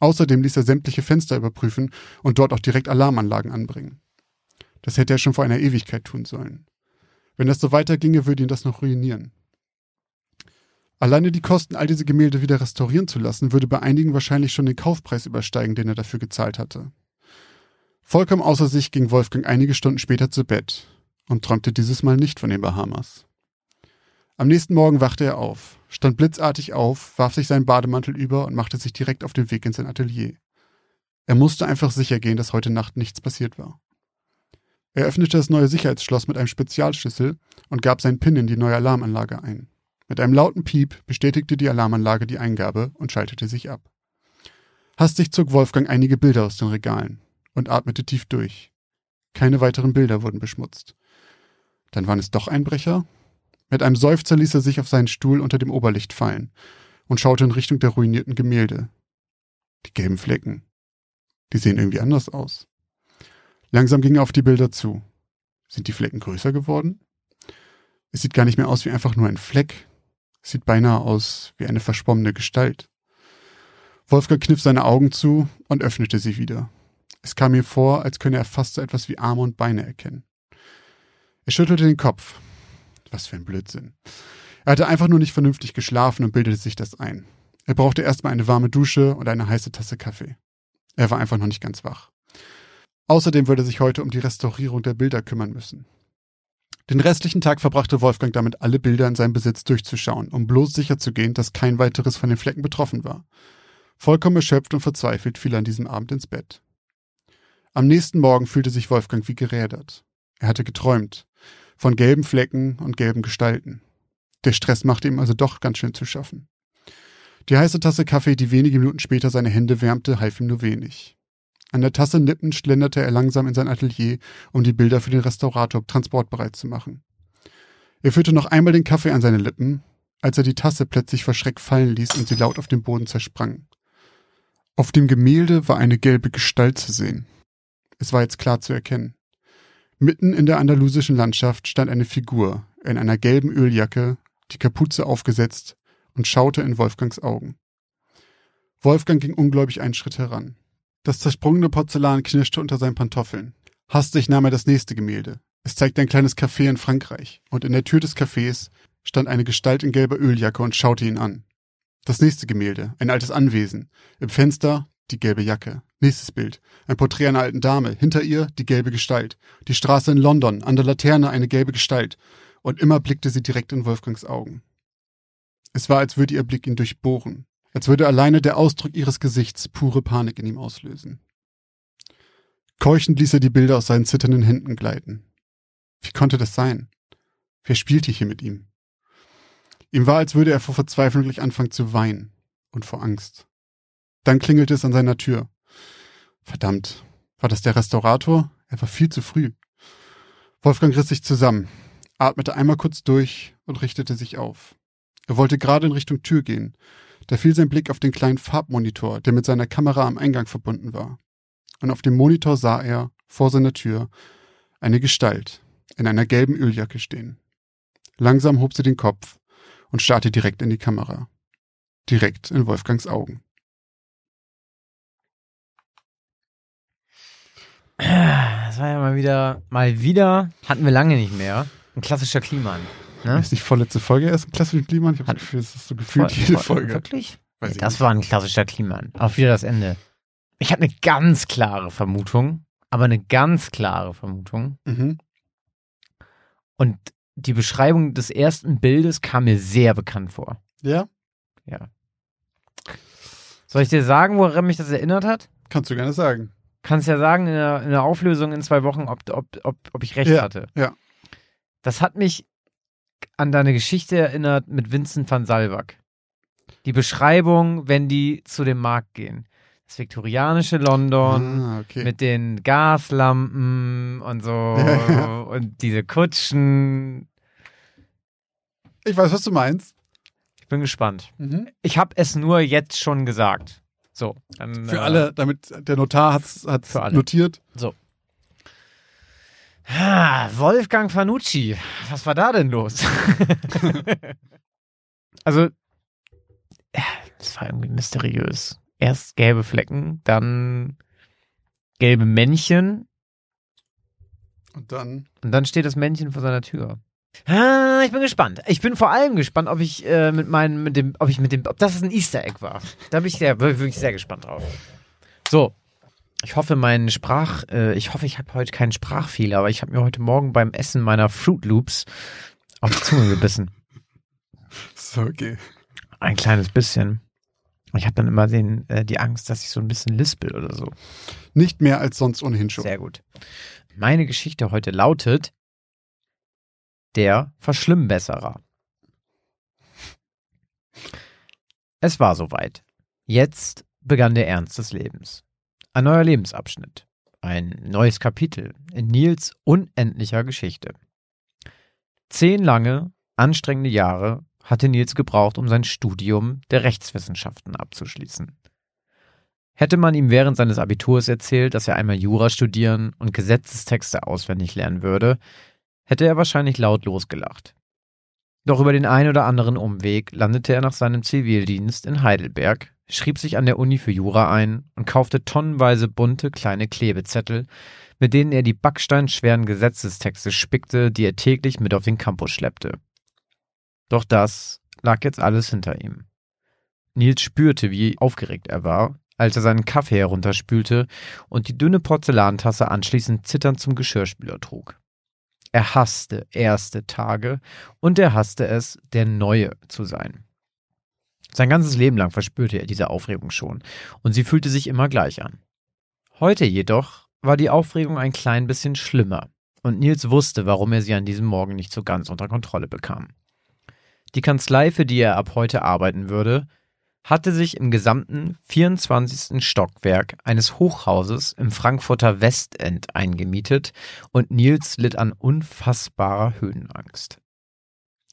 Außerdem ließ er sämtliche Fenster überprüfen und dort auch direkt Alarmanlagen anbringen. Das hätte er schon vor einer Ewigkeit tun sollen. Wenn das so weiterginge, würde ihn das noch ruinieren. Alleine die Kosten, all diese Gemälde wieder restaurieren zu lassen, würde bei einigen wahrscheinlich schon den Kaufpreis übersteigen, den er dafür gezahlt hatte. Vollkommen außer sich ging Wolfgang einige Stunden später zu Bett und träumte dieses Mal nicht von den Bahamas. Am nächsten Morgen wachte er auf, stand blitzartig auf, warf sich seinen Bademantel über und machte sich direkt auf den Weg in sein Atelier. Er musste einfach sicher gehen, dass heute Nacht nichts passiert war. Er öffnete das neue Sicherheitsschloss mit einem Spezialschlüssel und gab seinen PIN in die neue Alarmanlage ein. Mit einem lauten Piep bestätigte die Alarmanlage die Eingabe und schaltete sich ab. Hastig zog Wolfgang einige Bilder aus den Regalen und atmete tief durch. Keine weiteren Bilder wurden beschmutzt. Dann waren es doch Einbrecher mit einem Seufzer ließ er sich auf seinen Stuhl unter dem Oberlicht fallen und schaute in Richtung der ruinierten Gemälde. Die gelben Flecken. Die sehen irgendwie anders aus. Langsam ging er auf die Bilder zu. Sind die Flecken größer geworden? Es sieht gar nicht mehr aus wie einfach nur ein Fleck. Es sieht beinahe aus wie eine verschwommene Gestalt. Wolfgang kniff seine Augen zu und öffnete sie wieder. Es kam ihm vor, als könne er fast so etwas wie Arme und Beine erkennen. Er schüttelte den Kopf. Was für ein Blödsinn. Er hatte einfach nur nicht vernünftig geschlafen und bildete sich das ein. Er brauchte erstmal eine warme Dusche und eine heiße Tasse Kaffee. Er war einfach noch nicht ganz wach. Außerdem würde er sich heute um die Restaurierung der Bilder kümmern müssen. Den restlichen Tag verbrachte Wolfgang damit, alle Bilder in seinem Besitz durchzuschauen, um bloß sicherzugehen, dass kein weiteres von den Flecken betroffen war. Vollkommen erschöpft und verzweifelt fiel er an diesem Abend ins Bett. Am nächsten Morgen fühlte sich Wolfgang wie gerädert. Er hatte geträumt. Von gelben Flecken und gelben Gestalten. Der Stress machte ihm also doch ganz schön zu schaffen. Die heiße Tasse Kaffee, die wenige Minuten später seine Hände wärmte, half ihm nur wenig. An der Tasse nippend schlenderte er langsam in sein Atelier, um die Bilder für den Restaurator transportbereit zu machen. Er führte noch einmal den Kaffee an seine Lippen, als er die Tasse plötzlich vor Schreck fallen ließ und sie laut auf dem Boden zersprang. Auf dem Gemälde war eine gelbe Gestalt zu sehen. Es war jetzt klar zu erkennen. Mitten in der andalusischen Landschaft stand eine Figur in einer gelben Öljacke, die Kapuze aufgesetzt und schaute in Wolfgangs Augen. Wolfgang ging ungläubig einen Schritt heran. Das zersprungene Porzellan knirschte unter seinen Pantoffeln. Hastig nahm er das nächste Gemälde. Es zeigte ein kleines Café in Frankreich, und in der Tür des Cafés stand eine Gestalt in gelber Öljacke und schaute ihn an. Das nächste Gemälde, ein altes Anwesen. Im Fenster die gelbe Jacke. Nächstes Bild. Ein Porträt einer alten Dame. Hinter ihr die gelbe Gestalt. Die Straße in London. An der Laterne eine gelbe Gestalt. Und immer blickte sie direkt in Wolfgangs Augen. Es war, als würde ihr Blick ihn durchbohren. Als würde alleine der Ausdruck ihres Gesichts pure Panik in ihm auslösen. Keuchend ließ er die Bilder aus seinen zitternden Händen gleiten. Wie konnte das sein? Wer spielte hier mit ihm? Ihm war, als würde er vor Verzweiflung gleich anfangen zu weinen und vor Angst. Dann klingelte es an seiner Tür. Verdammt, war das der Restaurator? Er war viel zu früh. Wolfgang riss sich zusammen, atmete einmal kurz durch und richtete sich auf. Er wollte gerade in Richtung Tür gehen. Da fiel sein Blick auf den kleinen Farbmonitor, der mit seiner Kamera am Eingang verbunden war. Und auf dem Monitor sah er, vor seiner Tür, eine Gestalt in einer gelben Öljacke stehen. Langsam hob sie den Kopf und starrte direkt in die Kamera. Direkt in Wolfgangs Augen. Das war ja mal wieder, mal wieder, hatten wir lange nicht mehr. Ein klassischer Kliman. Ne? Ist nicht vorletzte Folge erst ein klassischer Kliman? Ich habe das Gefühl, es ist so gefühlt jede Folge. Wirklich? Weiß das nicht. war ein klassischer Kliman. Auch wieder das Ende. Ich habe eine ganz klare Vermutung, aber eine ganz klare Vermutung. Mhm. Und die Beschreibung des ersten Bildes kam mir sehr bekannt vor. Ja, Soll ich dir sagen, woran mich das erinnert hat? kannst du gerne sagen. Kannst ja sagen in der, in der Auflösung in zwei Wochen, ob, ob, ob, ob ich recht Ja, hatte. ja. Das hat mich an deine Geschichte erinnert mit Vincent van Salvac. Die Beschreibung, wenn die zu dem Markt gehen. Das viktorianische London ah, okay. mit den Gaslampen und so *laughs* ja. und diese Kutschen. ich weiß, was du meinst. Ich bin gespannt. Mhm. Ich habe es nur jetzt schon gesagt. So. Dann, Für äh, alle, damit der Notar Für alle. notiert. Ah, Wolfgang Fanucci. Was war da denn los? *laughs* also, das war irgendwie mysteriös. Erst gelbe Flecken, dann gelbe Männchen Und dann. und dann steht das Männchen vor seiner Tür. Ah, ich bin gespannt. Ich bin vor allem gespannt, ob ich äh, mit meinem, mit dem, ob ich mit dem, ob das ein Easter Egg war. Da bin ich sehr, wirklich sehr gespannt drauf. So. Ich hoffe, mein Sprach, äh, ich hoffe, ich habe heute keinen Sprachfehler, aber ich habe mir heute Morgen beim Essen meiner Fruit Loops auf die Zunge gebissen. So, okay. Ein kleines bisschen. Ich habe dann immer den, äh, die Angst, dass ich so ein bisschen lispel oder so. Nicht mehr als sonst ohnehin schon. Sehr gut. Meine Geschichte heute lautet Der Verschlimmbesserer. Es war soweit. Jetzt begann der Ernst des Lebens. Ein neuer Lebensabschnitt. Ein neues Kapitel in Nils unendlicher Geschichte. Zehn lange, anstrengende Jahre hatte Nils gebraucht, um sein Studium der Rechtswissenschaften abzuschließen. Hätte man ihm während seines Abiturs erzählt, dass er einmal Jura studieren und Gesetzestexte auswendig lernen würde, hätte er wahrscheinlich laut losgelacht. Doch über den einen oder anderen Umweg landete er nach seinem Zivildienst in Heidelberg, schrieb sich an der Uni für Jura ein und kaufte tonnenweise bunte kleine Klebezettel, mit denen er die backsteinschweren Gesetzestexte spickte, die er täglich mit auf den Campus schleppte. Doch das lag jetzt alles hinter ihm. Nils spürte, wie aufgeregt er war, als er seinen Kaffee herunterspülte und die dünne Porzellantasse anschließend zitternd zum Geschirrspüler trug. Er hasste erste Tage und er hasste es, der Neue zu sein. Sein ganzes Leben lang verspürte er diese Aufregung schon, und sie fühlte sich immer gleich an. Heute jedoch war die Aufregung ein klein bisschen schlimmer, und Nils wusste, warum er sie an diesem Morgen nicht so ganz unter Kontrolle bekam. Die Kanzlei, für die er ab heute arbeiten würde, hatte sich im gesamten 24. Stockwerk eines Hochhauses im Frankfurter Westend eingemietet und Nils litt an unfassbarer Höhenangst.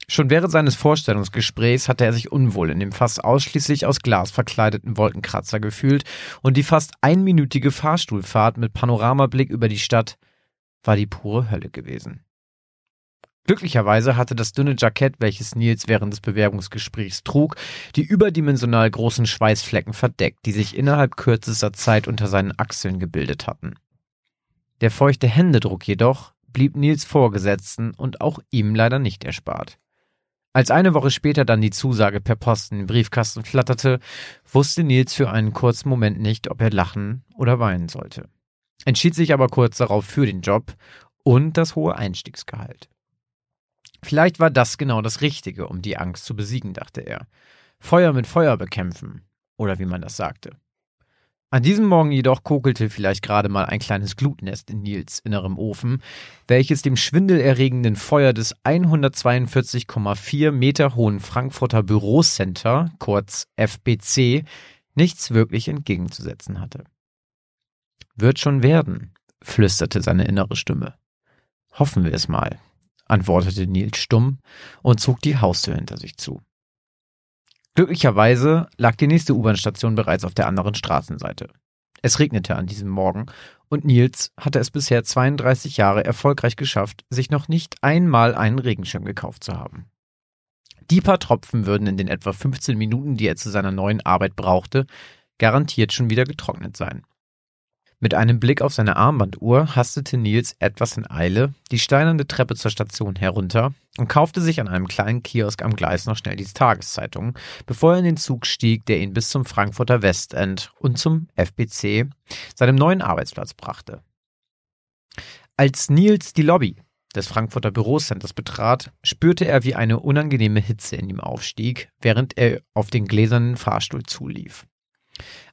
Schon während seines Vorstellungsgesprächs hatte er sich unwohl in dem fast ausschließlich aus Glas verkleideten Wolkenkratzer gefühlt und die fast einminütige Fahrstuhlfahrt mit Panoramablick über die Stadt war die pure Hölle gewesen. Glücklicherweise hatte das dünne Jackett, welches Nils während des Bewerbungsgesprächs trug, die überdimensional großen Schweißflecken verdeckt, die sich innerhalb kürzester Zeit unter seinen Achseln gebildet hatten. Der feuchte Händedruck jedoch blieb Nils Vorgesetzten und auch ihm leider nicht erspart. Als eine Woche später dann die Zusage per Post in den Briefkasten flatterte, wusste Nils für einen kurzen Moment nicht, ob er lachen oder weinen sollte. Entschied sich aber kurz darauf für den Job und das hohe Einstiegsgehalt. Vielleicht war das genau das Richtige, um die Angst zu besiegen, dachte er. Feuer mit Feuer bekämpfen, oder wie man das sagte. An diesem Morgen jedoch kokelte vielleicht gerade mal ein kleines Glutnest in Nils innerem Ofen, welches dem schwindelerregenden Feuer des 142,4 Meter hohen Frankfurter Bürocenter, kurz FBC, nichts wirklich entgegenzusetzen hatte. Wird schon werden, flüsterte seine innere Stimme. Hoffen wir es mal, antwortete Nils stumm und zog die Haustür hinter sich zu. Glücklicherweise lag die nächste U-Bahn-Station bereits auf der anderen Straßenseite. Es regnete an diesem Morgen und Nils hatte es bisher 32 Jahre erfolgreich geschafft, sich noch nicht einmal einen Regenschirm gekauft zu haben. Die paar Tropfen würden in den etwa 15 Minuten, die er zu seiner neuen Arbeit brauchte, garantiert schon wieder getrocknet sein. Mit einem Blick auf seine Armbanduhr hastete Nils etwas in Eile die steinerne Treppe zur Station herunter und kaufte sich an einem kleinen Kiosk am Gleis noch schnell die Tageszeitung, bevor er in den Zug stieg, der ihn bis zum Frankfurter Westend und zum FBC, seinem neuen Arbeitsplatz brachte. Als Nils die Lobby des Frankfurter Bürocenters betrat, spürte er, wie eine unangenehme Hitze in ihm aufstieg, während er auf den gläsernen Fahrstuhl zulief.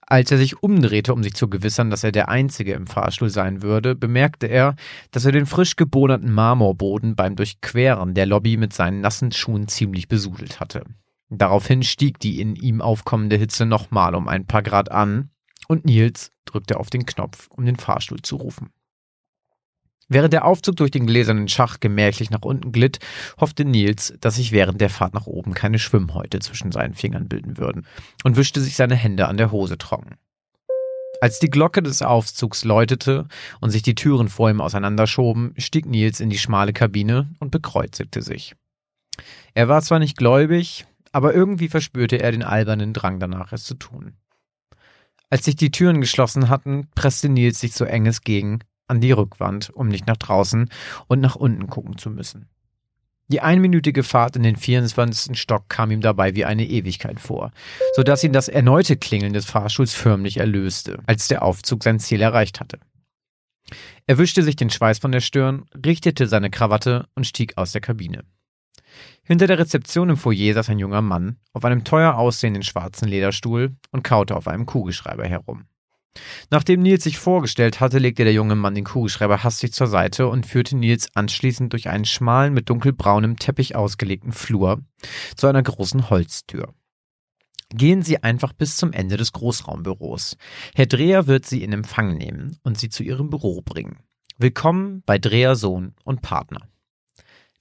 Als er sich umdrehte, um sich zu gewissern, dass er der Einzige im Fahrstuhl sein würde, bemerkte er, dass er den frisch gebohnerten Marmorboden beim Durchqueren der Lobby mit seinen nassen Schuhen ziemlich besudelt hatte. Daraufhin stieg die in ihm aufkommende Hitze nochmal um ein paar Grad an, und Nils drückte auf den Knopf, um den Fahrstuhl zu rufen. Während der Aufzug durch den gläsernen Schacht gemächlich nach unten glitt, hoffte Nils, dass sich während der Fahrt nach oben keine Schwimmhäute zwischen seinen Fingern bilden würden und wischte sich seine Hände an der Hose trocken. Als die Glocke des Aufzugs läutete und sich die Türen vor ihm auseinanderschoben, stieg Nils in die schmale Kabine und bekreuzigte sich. Er war zwar nicht gläubig, aber irgendwie verspürte er den albernen Drang danach, es zu tun. Als sich die Türen geschlossen hatten, presste Nils sich so eng es ging an die Rückwand, um nicht nach draußen und nach unten gucken zu müssen. Die einminütige Fahrt in den 24. Stock kam ihm dabei wie eine Ewigkeit vor, so dass ihn das erneute Klingeln des Fahrstuhls förmlich erlöste, als der Aufzug sein Ziel erreicht hatte. Er wischte sich den Schweiß von der Stirn, richtete seine Krawatte und stieg aus der Kabine. Hinter der Rezeption im Foyer saß ein junger Mann auf einem teuer aussehenden schwarzen Lederstuhl und kaute auf einem Kugelschreiber herum. Nachdem Nils sich vorgestellt hatte, legte der junge Mann den Kugelschreiber hastig zur Seite und führte Nils anschließend durch einen schmalen, mit dunkelbraunem Teppich ausgelegten Flur zu einer großen Holztür. Gehen Sie einfach bis zum Ende des Großraumbüros. Herr Dreher wird Sie in Empfang nehmen und Sie zu Ihrem Büro bringen. Willkommen bei Dreher Sohn und Partner.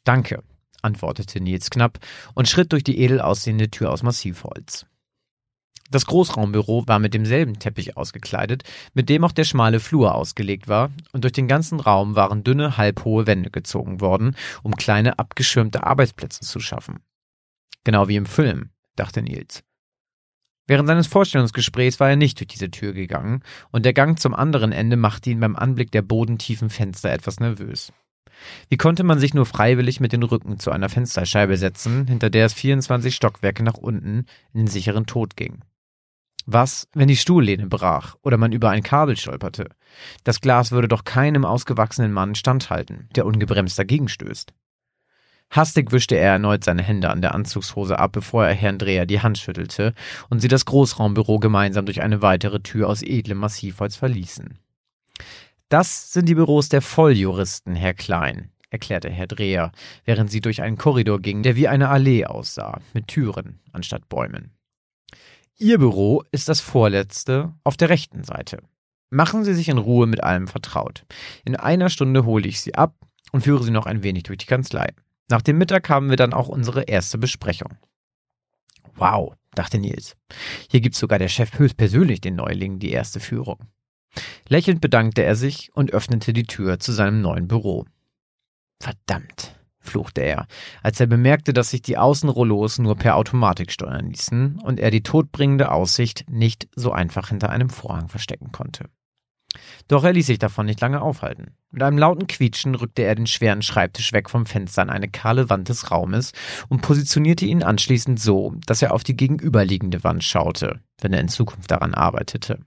Danke, antwortete Nils knapp und schritt durch die edel aussehende Tür aus Massivholz. Das Großraumbüro war mit demselben Teppich ausgekleidet, mit dem auch der schmale Flur ausgelegt war, und durch den ganzen Raum waren dünne, halbhohe Wände gezogen worden, um kleine abgeschirmte Arbeitsplätze zu schaffen. Genau wie im Film, dachte Nils. Während seines Vorstellungsgesprächs war er nicht durch diese Tür gegangen, und der Gang zum anderen Ende machte ihn beim Anblick der bodentiefen Fenster etwas nervös. Wie konnte man sich nur freiwillig mit dem Rücken zu einer Fensterscheibe setzen, hinter der es 24 Stockwerke nach unten in den sicheren Tod ging? Was, wenn die Stuhllehne brach oder man über ein Kabel stolperte? Das Glas würde doch keinem ausgewachsenen Mann standhalten, der ungebremst dagegen stößt. Hastig wischte er erneut seine Hände an der Anzugshose ab, bevor er Herrn Dreher die Hand schüttelte und sie das Großraumbüro gemeinsam durch eine weitere Tür aus edlem Massivholz verließen. Das sind die Büros der Volljuristen, Herr Klein, erklärte Herr Dreher, während sie durch einen Korridor ging, der wie eine Allee aussah, mit Türen anstatt Bäumen. Ihr Büro ist das vorletzte auf der rechten Seite. Machen Sie sich in Ruhe mit allem vertraut. In einer Stunde hole ich Sie ab und führe Sie noch ein wenig durch die Kanzlei. Nach dem Mittag haben wir dann auch unsere erste Besprechung. Wow, dachte Nils. Hier gibt sogar der Chef höchstpersönlich den Neulingen die erste Führung. Lächelnd bedankte er sich und öffnete die Tür zu seinem neuen Büro. Verdammt, fluchte er, als er bemerkte, dass sich die Außenrollos nur per Automatik steuern ließen und er die todbringende Aussicht nicht so einfach hinter einem Vorhang verstecken konnte. Doch er ließ sich davon nicht lange aufhalten. Mit einem lauten Quietschen rückte er den schweren Schreibtisch weg vom Fenster an eine kahle Wand des Raumes und positionierte ihn anschließend so, dass er auf die gegenüberliegende Wand schaute, wenn er in Zukunft daran arbeitete.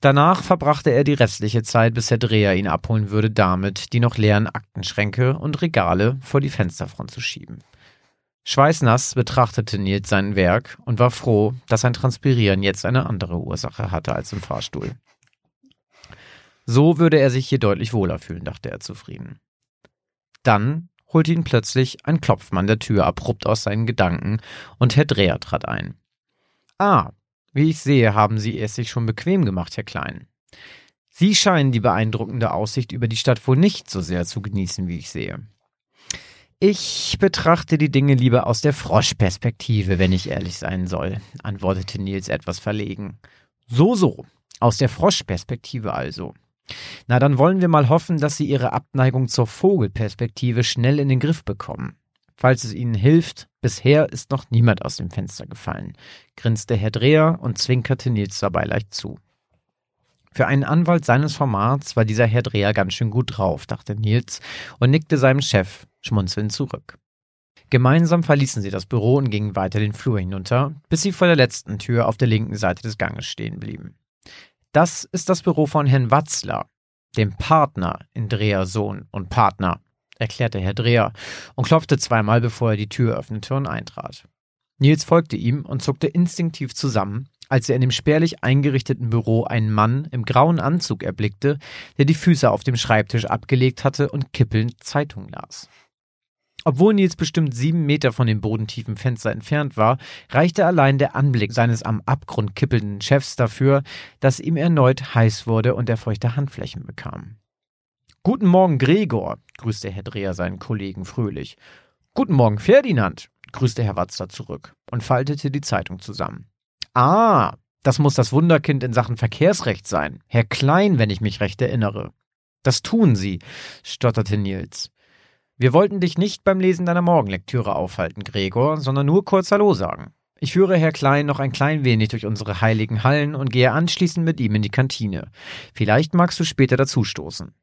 Danach verbrachte er die restliche Zeit, bis der Dreher ihn abholen würde, damit, die noch leeren Aktenschränke und Regale vor die Fensterfront zu schieben. Schweißnass betrachtete Nils sein Werk und war froh, dass sein Transpirieren jetzt eine andere Ursache hatte als im Fahrstuhl. So würde er sich hier deutlich wohler fühlen, dachte er zufrieden. Dann holte ihn plötzlich ein Klopfmann der Tür abrupt aus seinen Gedanken und Herr Dreher trat ein. Ah, wie ich sehe, haben Sie es sich schon bequem gemacht, Herr Klein. Sie scheinen die beeindruckende Aussicht über die Stadt wohl nicht so sehr zu genießen, wie ich sehe. Ich betrachte die Dinge lieber aus der Froschperspektive, wenn ich ehrlich sein soll, antwortete Nils etwas verlegen. So, so, aus der Froschperspektive also. Na, dann wollen wir mal hoffen, dass Sie Ihre Abneigung zur Vogelperspektive schnell in den Griff bekommen. Falls es Ihnen hilft, bisher ist noch niemand aus dem Fenster gefallen, grinste Herr Dreher und zwinkerte Nils dabei leicht zu. Für einen Anwalt seines Formats war dieser Herr Dreher ganz schön gut drauf, dachte Nils und nickte seinem Chef schmunzelnd zurück. Gemeinsam verließen sie das Büro und gingen weiter den Flur hinunter, bis sie vor der letzten Tür auf der linken Seite des Ganges stehen blieben. Das ist das Büro von Herrn Watzler, dem Partner in Dreher Sohn und Partner, erklärte Herr Dreher und klopfte zweimal, bevor er die Tür öffnete und eintrat. Nils folgte ihm und zuckte instinktiv zusammen, als er in dem spärlich eingerichteten Büro einen Mann im grauen Anzug erblickte, der die Füße auf dem Schreibtisch abgelegt hatte und kippelnd Zeitung las. Obwohl Nils bestimmt sieben Meter von dem bodentiefen Fenster entfernt war, reichte allein der Anblick seines am Abgrund kippelnden Chefs dafür, dass ihm erneut heiß wurde und er feuchte Handflächen bekam. Guten Morgen, Gregor, grüßte Herr Dreher seinen Kollegen fröhlich. Guten Morgen, Ferdinand, grüßte Herr Watzler zurück und faltete die Zeitung zusammen. Ah, das muss das Wunderkind in Sachen Verkehrsrecht sein. Herr Klein, wenn ich mich recht erinnere. Das tun Sie, stotterte Nils. Wir wollten dich nicht beim Lesen deiner Morgenlektüre aufhalten, Gregor, sondern nur kurz Hallo sagen. Ich führe Herr Klein noch ein klein wenig durch unsere heiligen Hallen und gehe anschließend mit ihm in die Kantine. Vielleicht magst du später dazustoßen.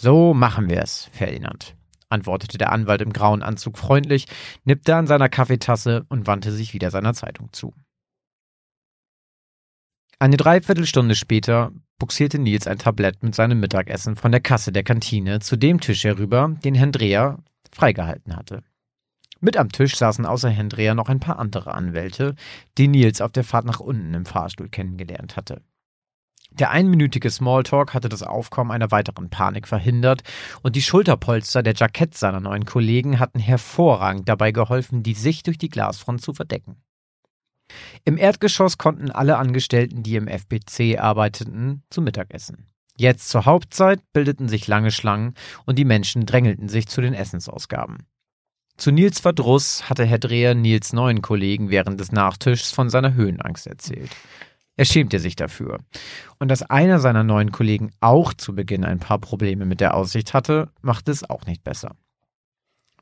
So machen wir es, Ferdinand, antwortete der Anwalt im grauen Anzug freundlich, nippte an seiner Kaffeetasse und wandte sich wieder seiner Zeitung zu. Eine Dreiviertelstunde später buxierte Nils ein Tablett mit seinem Mittagessen von der Kasse der Kantine zu dem Tisch herüber, den Herrn Dreher freigehalten hatte. Mit am Tisch saßen außer Herrn Dreher noch ein paar andere Anwälte, die Nils auf der Fahrt nach unten im Fahrstuhl kennengelernt hatte. Der einminütige Smalltalk hatte das Aufkommen einer weiteren Panik verhindert und die Schulterpolster der Jackett seiner neuen Kollegen hatten hervorragend dabei geholfen, die Sicht durch die Glasfront zu verdecken. Im Erdgeschoss konnten alle Angestellten, die im FPC arbeiteten, zu Mittag essen. Jetzt zur Hauptzeit bildeten sich lange Schlangen und die Menschen drängelten sich zu den Essensausgaben. Zu Nils Verdruss hatte Herr Dreher Nils neuen Kollegen während des Nachtischs von seiner Höhenangst erzählt. Er schämte sich dafür. Und dass einer seiner neuen Kollegen auch zu Beginn ein paar Probleme mit der Aussicht hatte, machte es auch nicht besser.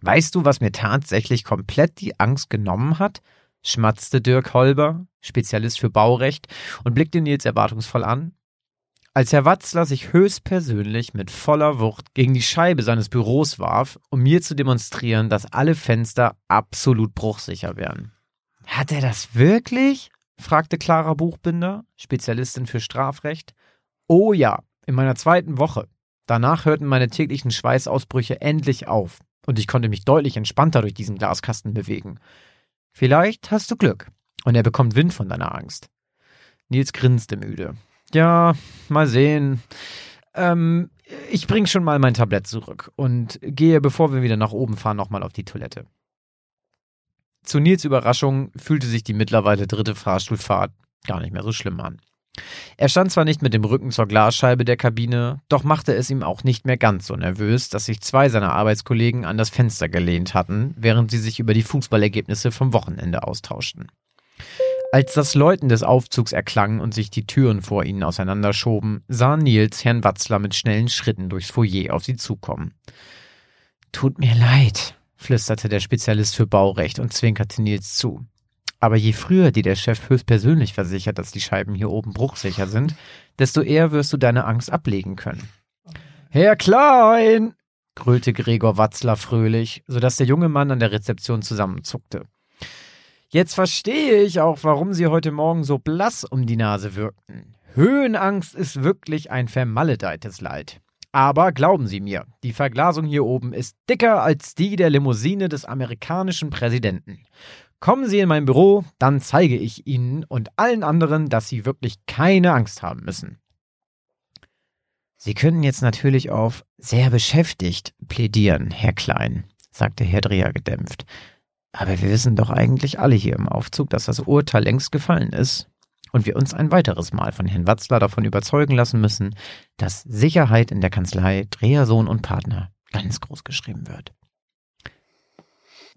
Weißt du, was mir tatsächlich komplett die Angst genommen hat? schmatzte Dirk Holber, Spezialist für Baurecht, und blickte Nils erwartungsvoll an. Als Herr Watzler sich höchstpersönlich mit voller Wucht gegen die Scheibe seines Büros warf, um mir zu demonstrieren, dass alle Fenster absolut bruchsicher wären. Hat er das wirklich? Fragte Clara Buchbinder, Spezialistin für Strafrecht. Oh ja, in meiner zweiten Woche. Danach hörten meine täglichen Schweißausbrüche endlich auf und ich konnte mich deutlich entspannter durch diesen Glaskasten bewegen. Vielleicht hast du Glück und er bekommt Wind von deiner Angst. Nils grinste müde. Ja, mal sehen. Ähm, ich bring schon mal mein Tablett zurück und gehe, bevor wir wieder nach oben fahren, nochmal auf die Toilette. Zu Nils Überraschung fühlte sich die mittlerweile dritte Fahrstuhlfahrt gar nicht mehr so schlimm an. Er stand zwar nicht mit dem Rücken zur Glasscheibe der Kabine, doch machte es ihm auch nicht mehr ganz so nervös, dass sich zwei seiner Arbeitskollegen an das Fenster gelehnt hatten, während sie sich über die Fußballergebnisse vom Wochenende austauschten. Als das Läuten des Aufzugs erklang und sich die Türen vor ihnen auseinanderschoben, sah Nils Herrn Watzler mit schnellen Schritten durchs Foyer auf sie zukommen. Tut mir leid, flüsterte der Spezialist für Baurecht und zwinkerte Nils zu. Aber je früher dir der Chef höchstpersönlich versichert, dass die Scheiben hier oben bruchsicher sind, desto eher wirst du deine Angst ablegen können. Herr Klein! grölte Gregor Watzler fröhlich, sodass der junge Mann an der Rezeption zusammenzuckte. Jetzt verstehe ich auch, warum Sie heute Morgen so blass um die Nase wirkten. Höhenangst ist wirklich ein vermaledeites Leid. Aber glauben Sie mir, die Verglasung hier oben ist dicker als die der Limousine des amerikanischen Präsidenten. Kommen Sie in mein Büro, dann zeige ich Ihnen und allen anderen, dass Sie wirklich keine Angst haben müssen. Sie könnten jetzt natürlich auf sehr beschäftigt plädieren, Herr Klein, sagte Herr Dreher gedämpft. Aber wir wissen doch eigentlich alle hier im Aufzug, dass das Urteil längst gefallen ist und wir uns ein weiteres Mal von Herrn Watzler davon überzeugen lassen müssen, dass Sicherheit in der Kanzlei Dreher Sohn und Partner ganz groß geschrieben wird.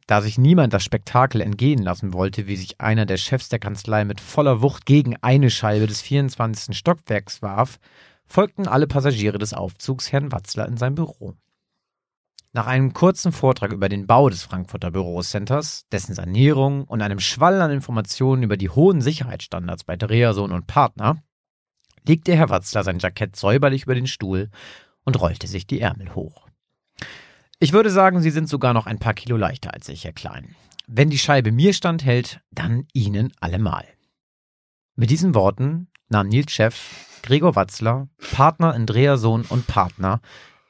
Da sich niemand das Spektakel entgehen lassen wollte, wie sich einer der Chefs der Kanzlei mit voller Wucht gegen eine Scheibe des 24. Stockwerks warf, folgten alle Passagiere des Aufzugs Herrn Watzler in sein Büro. Nach einem kurzen Vortrag über den Bau des Frankfurter Bürocenters, dessen Sanierung und einem Schwall an Informationen über die hohen Sicherheitsstandards bei Drehersohn und Partner, legte Herr Watzler sein Jackett säuberlich über den Stuhl und rollte sich die Ärmel hoch. Ich würde sagen, Sie sind sogar noch ein paar Kilo leichter als ich, Herr Klein. Wenn die Scheibe mir standhält, dann Ihnen allemal. Mit diesen Worten nahm Nils Chef, Gregor Watzler, Partner Andreasohn und Partner,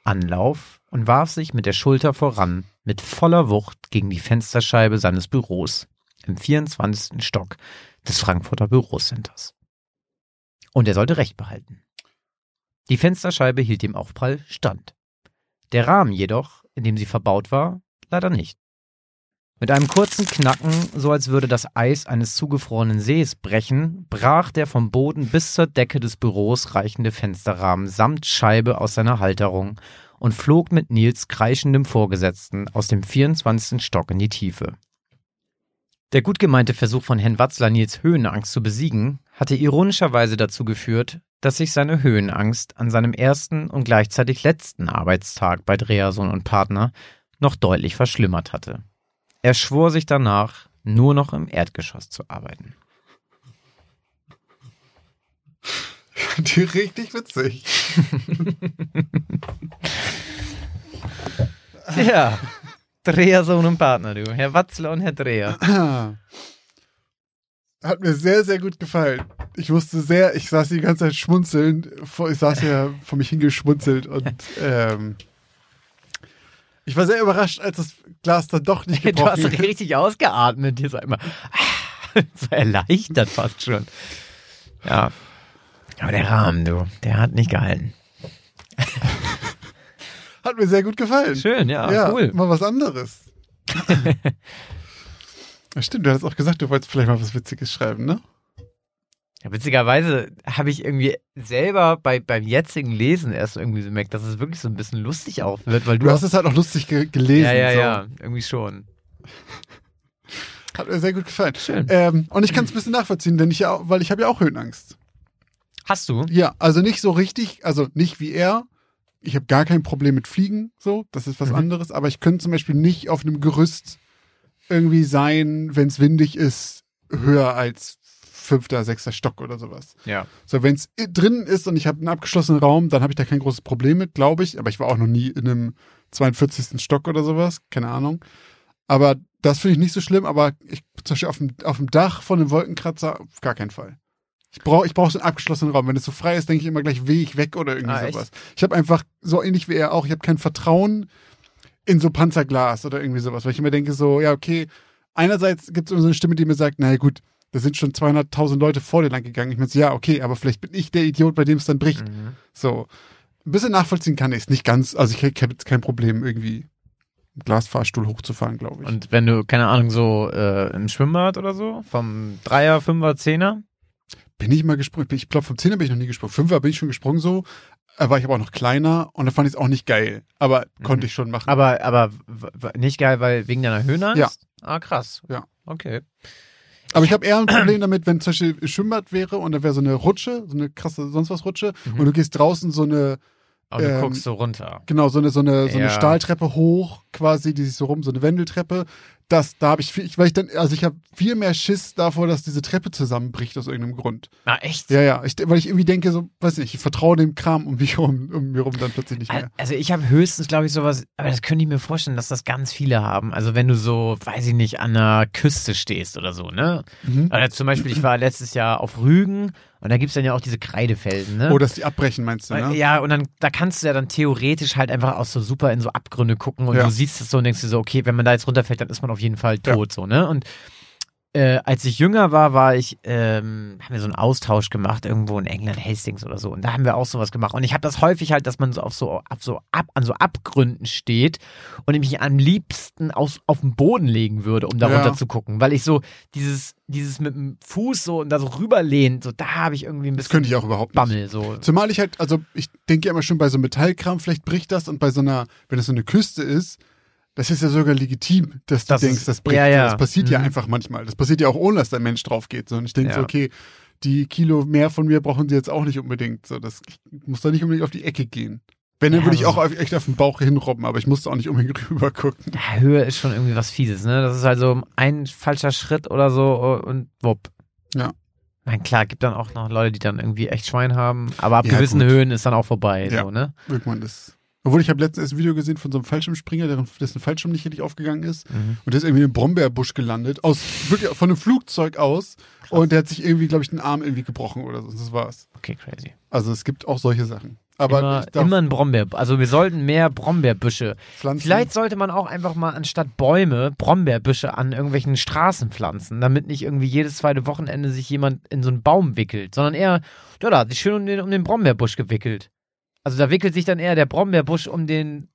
Anlauf und warf sich mit der Schulter voran mit voller Wucht gegen die Fensterscheibe seines Büros im 24. Stock des Frankfurter Bürocenters. Und er sollte Recht behalten. Die Fensterscheibe hielt dem Aufprall stand. Der Rahmen jedoch in dem sie verbaut war, leider nicht. Mit einem kurzen Knacken, so als würde das Eis eines zugefrorenen Sees brechen, brach der vom Boden bis zur Decke des Büros reichende Fensterrahmen samt Scheibe aus seiner Halterung und flog mit Nils kreischendem Vorgesetzten aus dem 24. Stock in die Tiefe. Der gut gemeinte Versuch von Herrn Watzler, Nils Höhenangst zu besiegen, hatte ironischerweise dazu geführt, dass sich seine Höhenangst an seinem ersten und gleichzeitig letzten Arbeitstag bei Dreason und Partner noch deutlich verschlimmert hatte. Er schwor sich danach, nur noch im Erdgeschoss zu arbeiten. *laughs* Die richtig witzig. *laughs* ja, *laughs* Drehersohn und Partner, du. Herr Watzler und Herr Dreher. *clears throat* Hat mir sehr, sehr gut gefallen ich musste sehr, ich saß die ganze Zeit schmunzeln. Ich saß ja vor mich hingeschmunzelt und *laughs* ähm, ich war sehr überrascht, als das Glas dann doch nicht gebrochen *laughs* Du hast richtig ausgeatmet. Hier so immer so erleichtert fast schon. Ja. Aber der Rahmen, du, der hat nicht gehalten. Hat mir sehr gut gefallen. Schön, ja, ja cool. Mal was anderes. *laughs* Stimmt, du hast auch gesagt, du wolltest vielleicht mal was Witziges schreiben, ne? Ja, witzigerweise habe ich irgendwie selber bei, beim jetzigen Lesen erst irgendwie so gemerkt, dass es wirklich so ein bisschen lustig auch wird, weil du. Du hast es halt auch lustig ge gelesen. Ja, ja, so. ja, irgendwie schon. *laughs* Hat mir sehr gut gefallen. Schön. Ähm, und ich kann es ein bisschen nachvollziehen, denn ich ja, weil ich habe ja auch Höhenangst. Hast du? Ja, also nicht so richtig, also nicht wie er. Ich habe gar kein Problem mit Fliegen, so, das ist was mhm. anderes, aber ich könnte zum Beispiel nicht auf einem Gerüst irgendwie sein, wenn es windig ist, höher als fünfter, sechster Stock oder sowas. Ja. So, wenn es drin ist und ich habe einen abgeschlossenen Raum, dann habe ich da kein großes Problem mit, glaube ich. Aber ich war auch noch nie in einem 42. Stock oder sowas, keine Ahnung. Aber das finde ich nicht so schlimm, aber ich zum Beispiel auf dem, auf dem Dach von einem Wolkenkratzer auf gar keinen Fall. Ich brauche ich brauch so einen abgeschlossenen Raum. Wenn es so frei ist, denke ich immer gleich, weh ich weg oder irgendwie Ah, echt? sowas. Ich habe einfach, so ähnlich wie er auch, ich habe kein Vertrauen in so Panzerglas oder irgendwie sowas, weil ich immer denke so, ja, okay, einerseits gibt es immer so eine Stimme, die mir sagt, naja gut, da sind schon 200.000 Leute vor dir lang gegangen. Ich meine, so, ja, okay, aber vielleicht bin ich der Idiot, bei dem es dann bricht. Mhm. So, ein bisschen nachvollziehen kann ich es. Nicht ganz, also ich, ich habe jetzt kein Problem, irgendwie einen Glasfahrstuhl hochzufahren, glaube ich. Und wenn du, keine Ahnung, so äh, im Schwimmbad oder so, vom Dreier, Fünfer, Zehner, bin ich mal gesprungen. Ich glaube, vom 10er bin ich noch nie gesprungen. Fünfer bin ich schon gesprungen so. Da war ich aber auch noch kleiner und da fand ich es auch nicht geil. Aber Mhm. konnte ich schon machen. aber, aber nicht geil, weil wegen deiner Höhenangst? Ja. Ah, krass. Ja. Okay. Aber ich habe eher ein Problem damit, wenn zum Beispiel Schwimmbad wäre und da wäre so eine Rutsche, so eine krasse sonst was Rutsche Mhm. und du gehst draußen so eine, Aber du Ähm, guckst so runter. genau, so eine, so eine, so eine Ja. Stahltreppe hoch, quasi, die sich so rum, so eine Wendeltreppe. Das, da habe ich viel, ich, weil ich dann, also ich habe viel mehr Schiss davor, dass diese Treppe zusammenbricht aus irgendeinem Grund. Ah, echt? Ja, ja, ich, weil ich irgendwie denke, so, weiß nicht, ich vertraue dem Kram um mich rum, um mir rum dann plötzlich nicht mehr. Also ich habe höchstens, glaube ich, sowas, aber das könnte ich mir vorstellen, dass das ganz viele haben. Also wenn du so, weiß ich nicht, an der Küste stehst oder so, ne? Mhm. Oder zum Beispiel, ich war letztes Jahr auf Rügen und da gibt's dann ja auch diese Kreidefelsen, ne? Oh, dass die abbrechen, meinst du, ne? Ja, und dann, da kannst du ja dann theoretisch halt einfach auch so super in so Abgründe gucken und Ja. du siehst es so und denkst dir so, okay, wenn man da jetzt runterfällt, dann ist man auf jeden Fall tot, so, ne? Und äh, als ich jünger war, war ich, ähm, haben wir so einen Austausch gemacht, irgendwo in England, Hastings oder so. Und da haben wir auch sowas gemacht. Und ich habe das häufig halt, dass man so auf so, auf so ab, an so Abgründen steht und ich mich am liebsten aus, auf den Boden legen würde, um da Ja. zu gucken. Weil ich so dieses, dieses mit dem Fuß so und da so rüberlehnt, so da habe ich irgendwie ein Das bisschen könnte ich auch überhaupt nicht. Bammel. So. Zumal ich halt, also ich denke ja immer schon bei so Metallkram, vielleicht bricht das und bei so einer, wenn es so eine Küste ist, das ist ja sogar legitim, dass du Das denkst, das bricht. ja, ja. Das passiert ja Mhm. einfach manchmal. Das passiert ja auch ohne, dass da ein Mensch drauf geht. So. Und ich denke Ja. so, okay, die Kilo mehr von mir brauchen sie jetzt auch nicht unbedingt. So, das ich muss da nicht unbedingt auf die Ecke gehen. Wenn, dann Ja, würde ich auch echt auf den Bauch hinrobben, aber ich musste auch nicht unbedingt *laughs* rüber gucken. Ja, Höhe ist schon irgendwie was Fieses, ne? Das ist halt so ein falscher Schritt oder so und wupp. Ja. Nein, klar, gibt dann auch noch Leute, die dann irgendwie echt Schwein haben, aber ab Ja, gewissen gut. Höhen ist dann auch vorbei, Ja. so, ne? Irgendwann ist. Obwohl ich habe letztens ein Video gesehen von so einem Fallschirmspringer, dessen Fallschirm nicht richtig aufgegangen ist. Mhm. Und der ist irgendwie in einem Brombeerbusch gelandet, aus, wirklich von einem Flugzeug aus. Und der hat sich irgendwie, glaube ich, den Arm irgendwie gebrochen oder so. Das war's. Okay, crazy. Also es gibt auch solche Sachen. Aber immer, darf immer ein Brombeer, also wir sollten mehr Brombeerbüsche. Pflanzen. Vielleicht sollte man auch einfach mal anstatt Bäume Brombeerbüsche an irgendwelchen Straßen pflanzen, damit nicht irgendwie jedes zweite Wochenende sich jemand in so einen Baum wickelt, sondern eher, ja, da hat sich schön um den, um den Brombeerbusch gewickelt. Also da wickelt sich dann eher der Brombeerbusch um den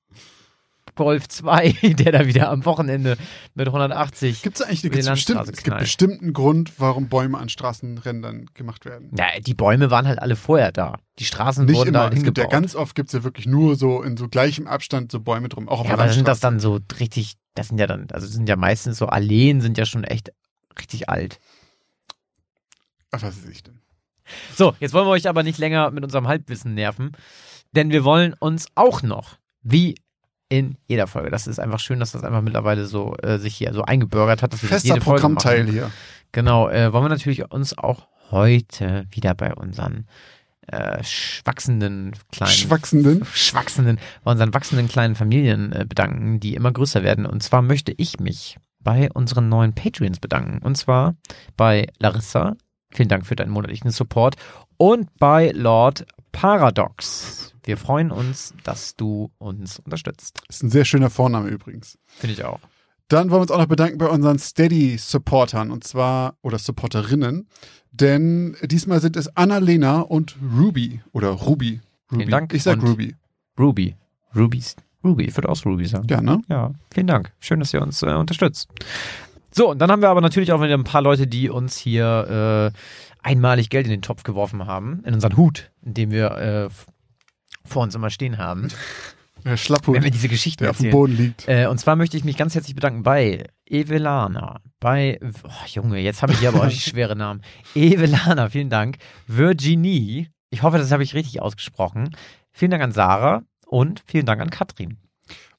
Golf 2, *laughs* der da wieder am Wochenende mit 180. Gibt es eigentlich gibt's bestimmt, es gibt bestimmt einen Grund, warum Bäume an Straßenrändern gemacht werden. Ja, die Bäume waren halt alle vorher da. Die Straßen Nicht wurden da immer. halt Es gibt ja ganz oft gibt's ja wirklich nur so in so gleichem Abstand so Bäume drum. Auch Ja, aber sind das dann so richtig, das sind ja dann, also sind ja meistens so Alleen, sind ja schon echt richtig alt. Ach, was weiß ich denn? So, jetzt wollen wir euch aber nicht länger mit unserem Halbwissen nerven, denn wir wollen uns auch noch, wie in jeder Folge, das ist einfach schön, dass das einfach mittlerweile so äh, sich hier so eingebürgert hat, dass Fester jede Programmteil hier. Genau, äh, wollen wir natürlich uns auch heute wieder bei unseren äh, schwachsenden kleinen Schwachsenden. schwachsenden, bei unseren wachsenden kleinen Familien äh, bedanken, die immer größer werden. Und zwar möchte ich mich bei unseren neuen Patreons bedanken. Und zwar bei Larissa. Vielen Dank für deinen monatlichen Support. Und bei Lord Paradox. Wir freuen uns, dass du uns unterstützt. Ist ein sehr schöner Vorname übrigens. Finde ich auch. Dann wollen wir uns auch noch bedanken bei unseren Steady-Supportern und zwar, oder Supporterinnen, denn diesmal sind es Annalena und Ruby oder Ruby. Ruby. Vielen Dank Ich sag und- Ruby. Ruby. Ruby's. Ruby. Ich würde auch Ruby sagen. Ja, ne? Ja, vielen Dank. Schön, dass ihr uns äh, unterstützt. So, und dann haben wir aber natürlich auch wieder ein paar Leute, die uns hier äh, einmalig Geld in den Topf geworfen haben, in unseren Hut, in dem wir äh, vor uns immer stehen haben, *laughs* Der Schlapphut, wenn wir diese Geschichten der auf dem. Boden liegt. Äh, und zwar möchte ich mich ganz herzlich bedanken bei Evelana, bei, oh, Junge, jetzt habe ich hier aber auch schwere Namen. Evelana, vielen Dank. Virginie, ich hoffe, das habe ich richtig ausgesprochen. Vielen Dank an Sarah und vielen Dank an Katrin.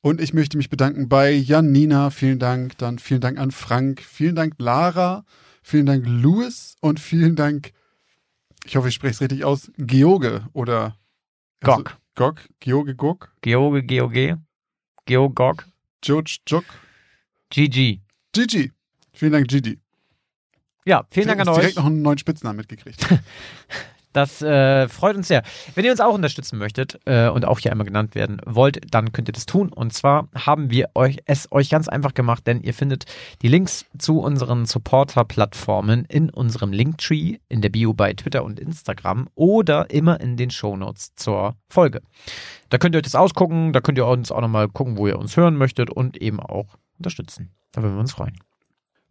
Und ich möchte mich bedanken bei Janina, vielen Dank. Dann vielen Dank an Frank, vielen Dank Lara, Vielen Dank, Louis. Und vielen Dank, ich hoffe, ich spreche es richtig aus, George oder Gog. Gog, George Gog, George, GOG. Geogog. George Jog, GG. Gigi. Vielen Dank, Gigi. Ja, vielen Dank an euch. direkt noch einen neuen Spitznamen mitgekriegt. *laughs* Das äh, freut uns sehr. Wenn ihr uns auch unterstützen möchtet äh, und auch hier einmal genannt werden wollt, dann könnt ihr das tun. Und zwar haben wir euch es euch ganz einfach gemacht, denn ihr findet die Links zu unseren Supporter-Plattformen in unserem Linktree, in der Bio bei Twitter und Instagram oder immer in den Shownotes zur Folge. Da könnt ihr euch das ausgucken, da könnt ihr uns auch nochmal gucken, wo ihr uns hören möchtet und eben auch unterstützen. Da würden wir uns freuen.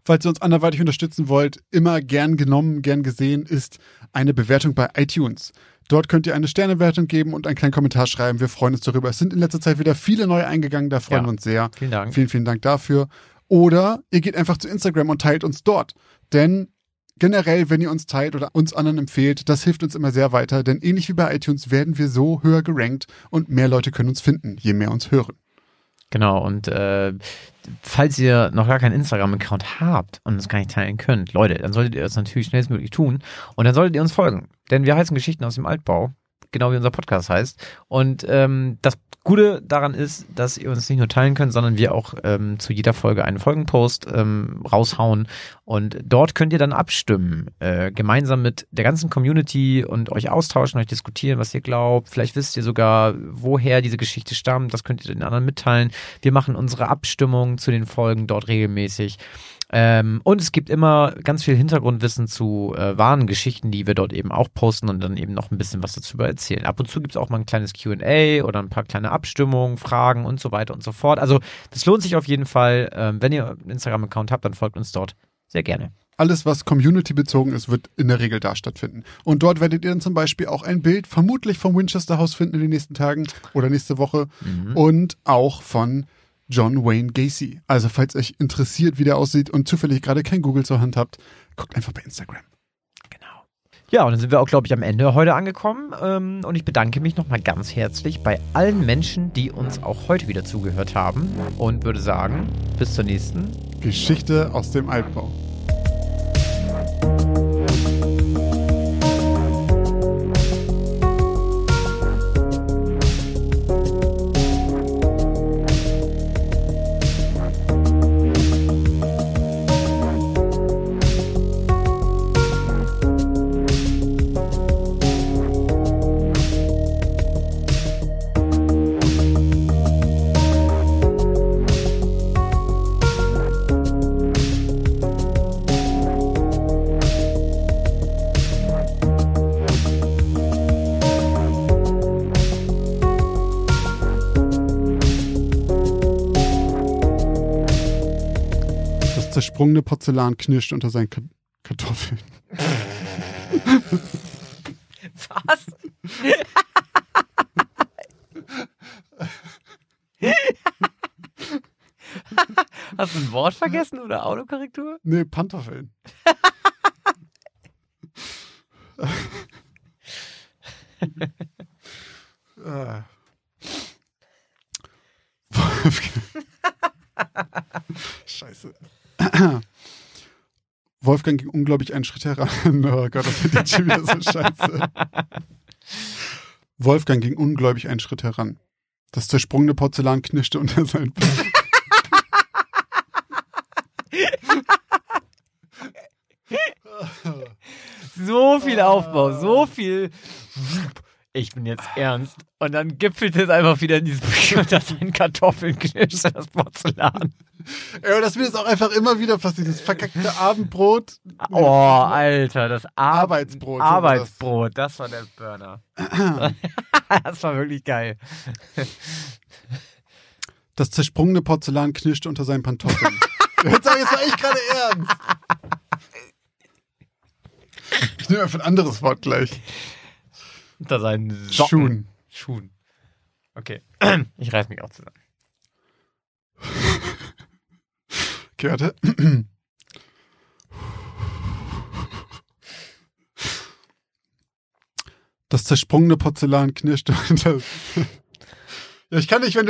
Falls ihr uns anderweitig unterstützen wollt, immer gern genommen, gern gesehen ist eine Bewertung bei iTunes. Dort könnt ihr eine Sternewertung geben und einen kleinen Kommentar schreiben. Wir freuen uns darüber. Es sind in letzter Zeit wieder viele neue eingegangen, da freuen Ja. wir uns sehr. Vielen Dank. Vielen, vielen Dank dafür. Oder ihr geht einfach zu Instagram und teilt uns dort. Denn generell, wenn ihr uns teilt oder uns anderen empfehlt, das hilft uns immer sehr weiter. Denn ähnlich wie bei iTunes werden wir so höher gerankt und mehr Leute können uns finden, je mehr uns hören. Genau, und äh, falls ihr noch gar keinen Instagram-Account habt und es gar nicht teilen könnt, Leute, dann solltet ihr das natürlich schnellstmöglich tun und dann solltet ihr uns folgen. Denn wir heißen Geschichten aus dem Altbau, genau wie unser Podcast heißt. Und ähm, das Gute daran ist, dass ihr uns nicht nur teilen könnt, sondern wir auch ähm, zu jeder Folge einen Folgenpost ähm, raushauen. Und dort könnt ihr dann abstimmen, äh, gemeinsam mit der ganzen Community und euch austauschen, euch diskutieren, was ihr glaubt. Vielleicht wisst ihr sogar, woher diese Geschichte stammt. Das könnt ihr den anderen mitteilen. Wir machen unsere Abstimmung zu den Folgen dort regelmäßig. Ähm, und es gibt immer ganz viel Hintergrundwissen zu äh, wahren Geschichten, die wir dort eben auch posten und dann eben noch ein bisschen was dazu erzählen. Ab und zu gibt es auch mal ein kleines QA oder ein paar kleine Abstimmungen, Fragen und so weiter und so fort. Also das lohnt sich auf jeden Fall. Ähm, wenn ihr einen Instagram-Account habt, dann folgt uns dort sehr gerne. Alles, was community-bezogen ist, wird in der Regel da stattfinden. Und dort werdet ihr dann zum Beispiel auch ein Bild vermutlich vom Winchester House finden in den nächsten Tagen oder nächste Woche und auch von John Wayne Gacy. Also falls euch interessiert, wie der aussieht und zufällig gerade kein Google zur Hand habt, guckt einfach bei Instagram. Genau. Ja, und dann sind wir auch, glaube ich, am Ende heute angekommen. Ähm, und ich bedanke mich nochmal ganz herzlich bei allen Menschen, die uns auch heute wieder zugehört haben. Und würde sagen, bis zur nächsten Geschichte aus dem Altbau. Das zersprungene Porzellan knirscht unter seinen Ka Kartoffeln. Was? Hast du ein Wort vergessen oder Autokorrektur? Nee, Pantoffeln. Wolfgang. *laughs* *laughs* Scheiße. *clears throat* Wolfgang ging unglaublich einen Schritt heran. *laughs* Oh Gott, das wird jetzt schon wieder so scheiße. *laughs* Wolfgang ging ungläubig einen Schritt heran. Das zersprungene Porzellan knirschte unter seinen Beinen. *laughs* So viel Aufbau, so viel. Ich bin jetzt ernst. Und dann gipfelt es einfach wieder in diesem unter *laughs* seinen Kartoffeln knirscht das *laughs* Porzellan. Ja, das wird jetzt auch einfach immer wieder passieren. Das verkackte Abendbrot. Oh, Alter, das Ar Arbeitsbrot, Arbeitsbrot, das war der Burner. *clears throat* das war wirklich geil. Das zersprungene Porzellan knirschte unter seinen Pantoffeln. *laughs* Jetzt sag ich, jetzt war ich gerade ernst. Ich nehme einfach ein anderes Wort gleich. Unter seinen Socken. Schuhen. Schuhen. Okay. *clears throat* Ich reiß mich auch zusammen. Okay, warte. Das zersprungene Porzellan knirschte unter. *laughs* Ja, ich kann nicht, wenn du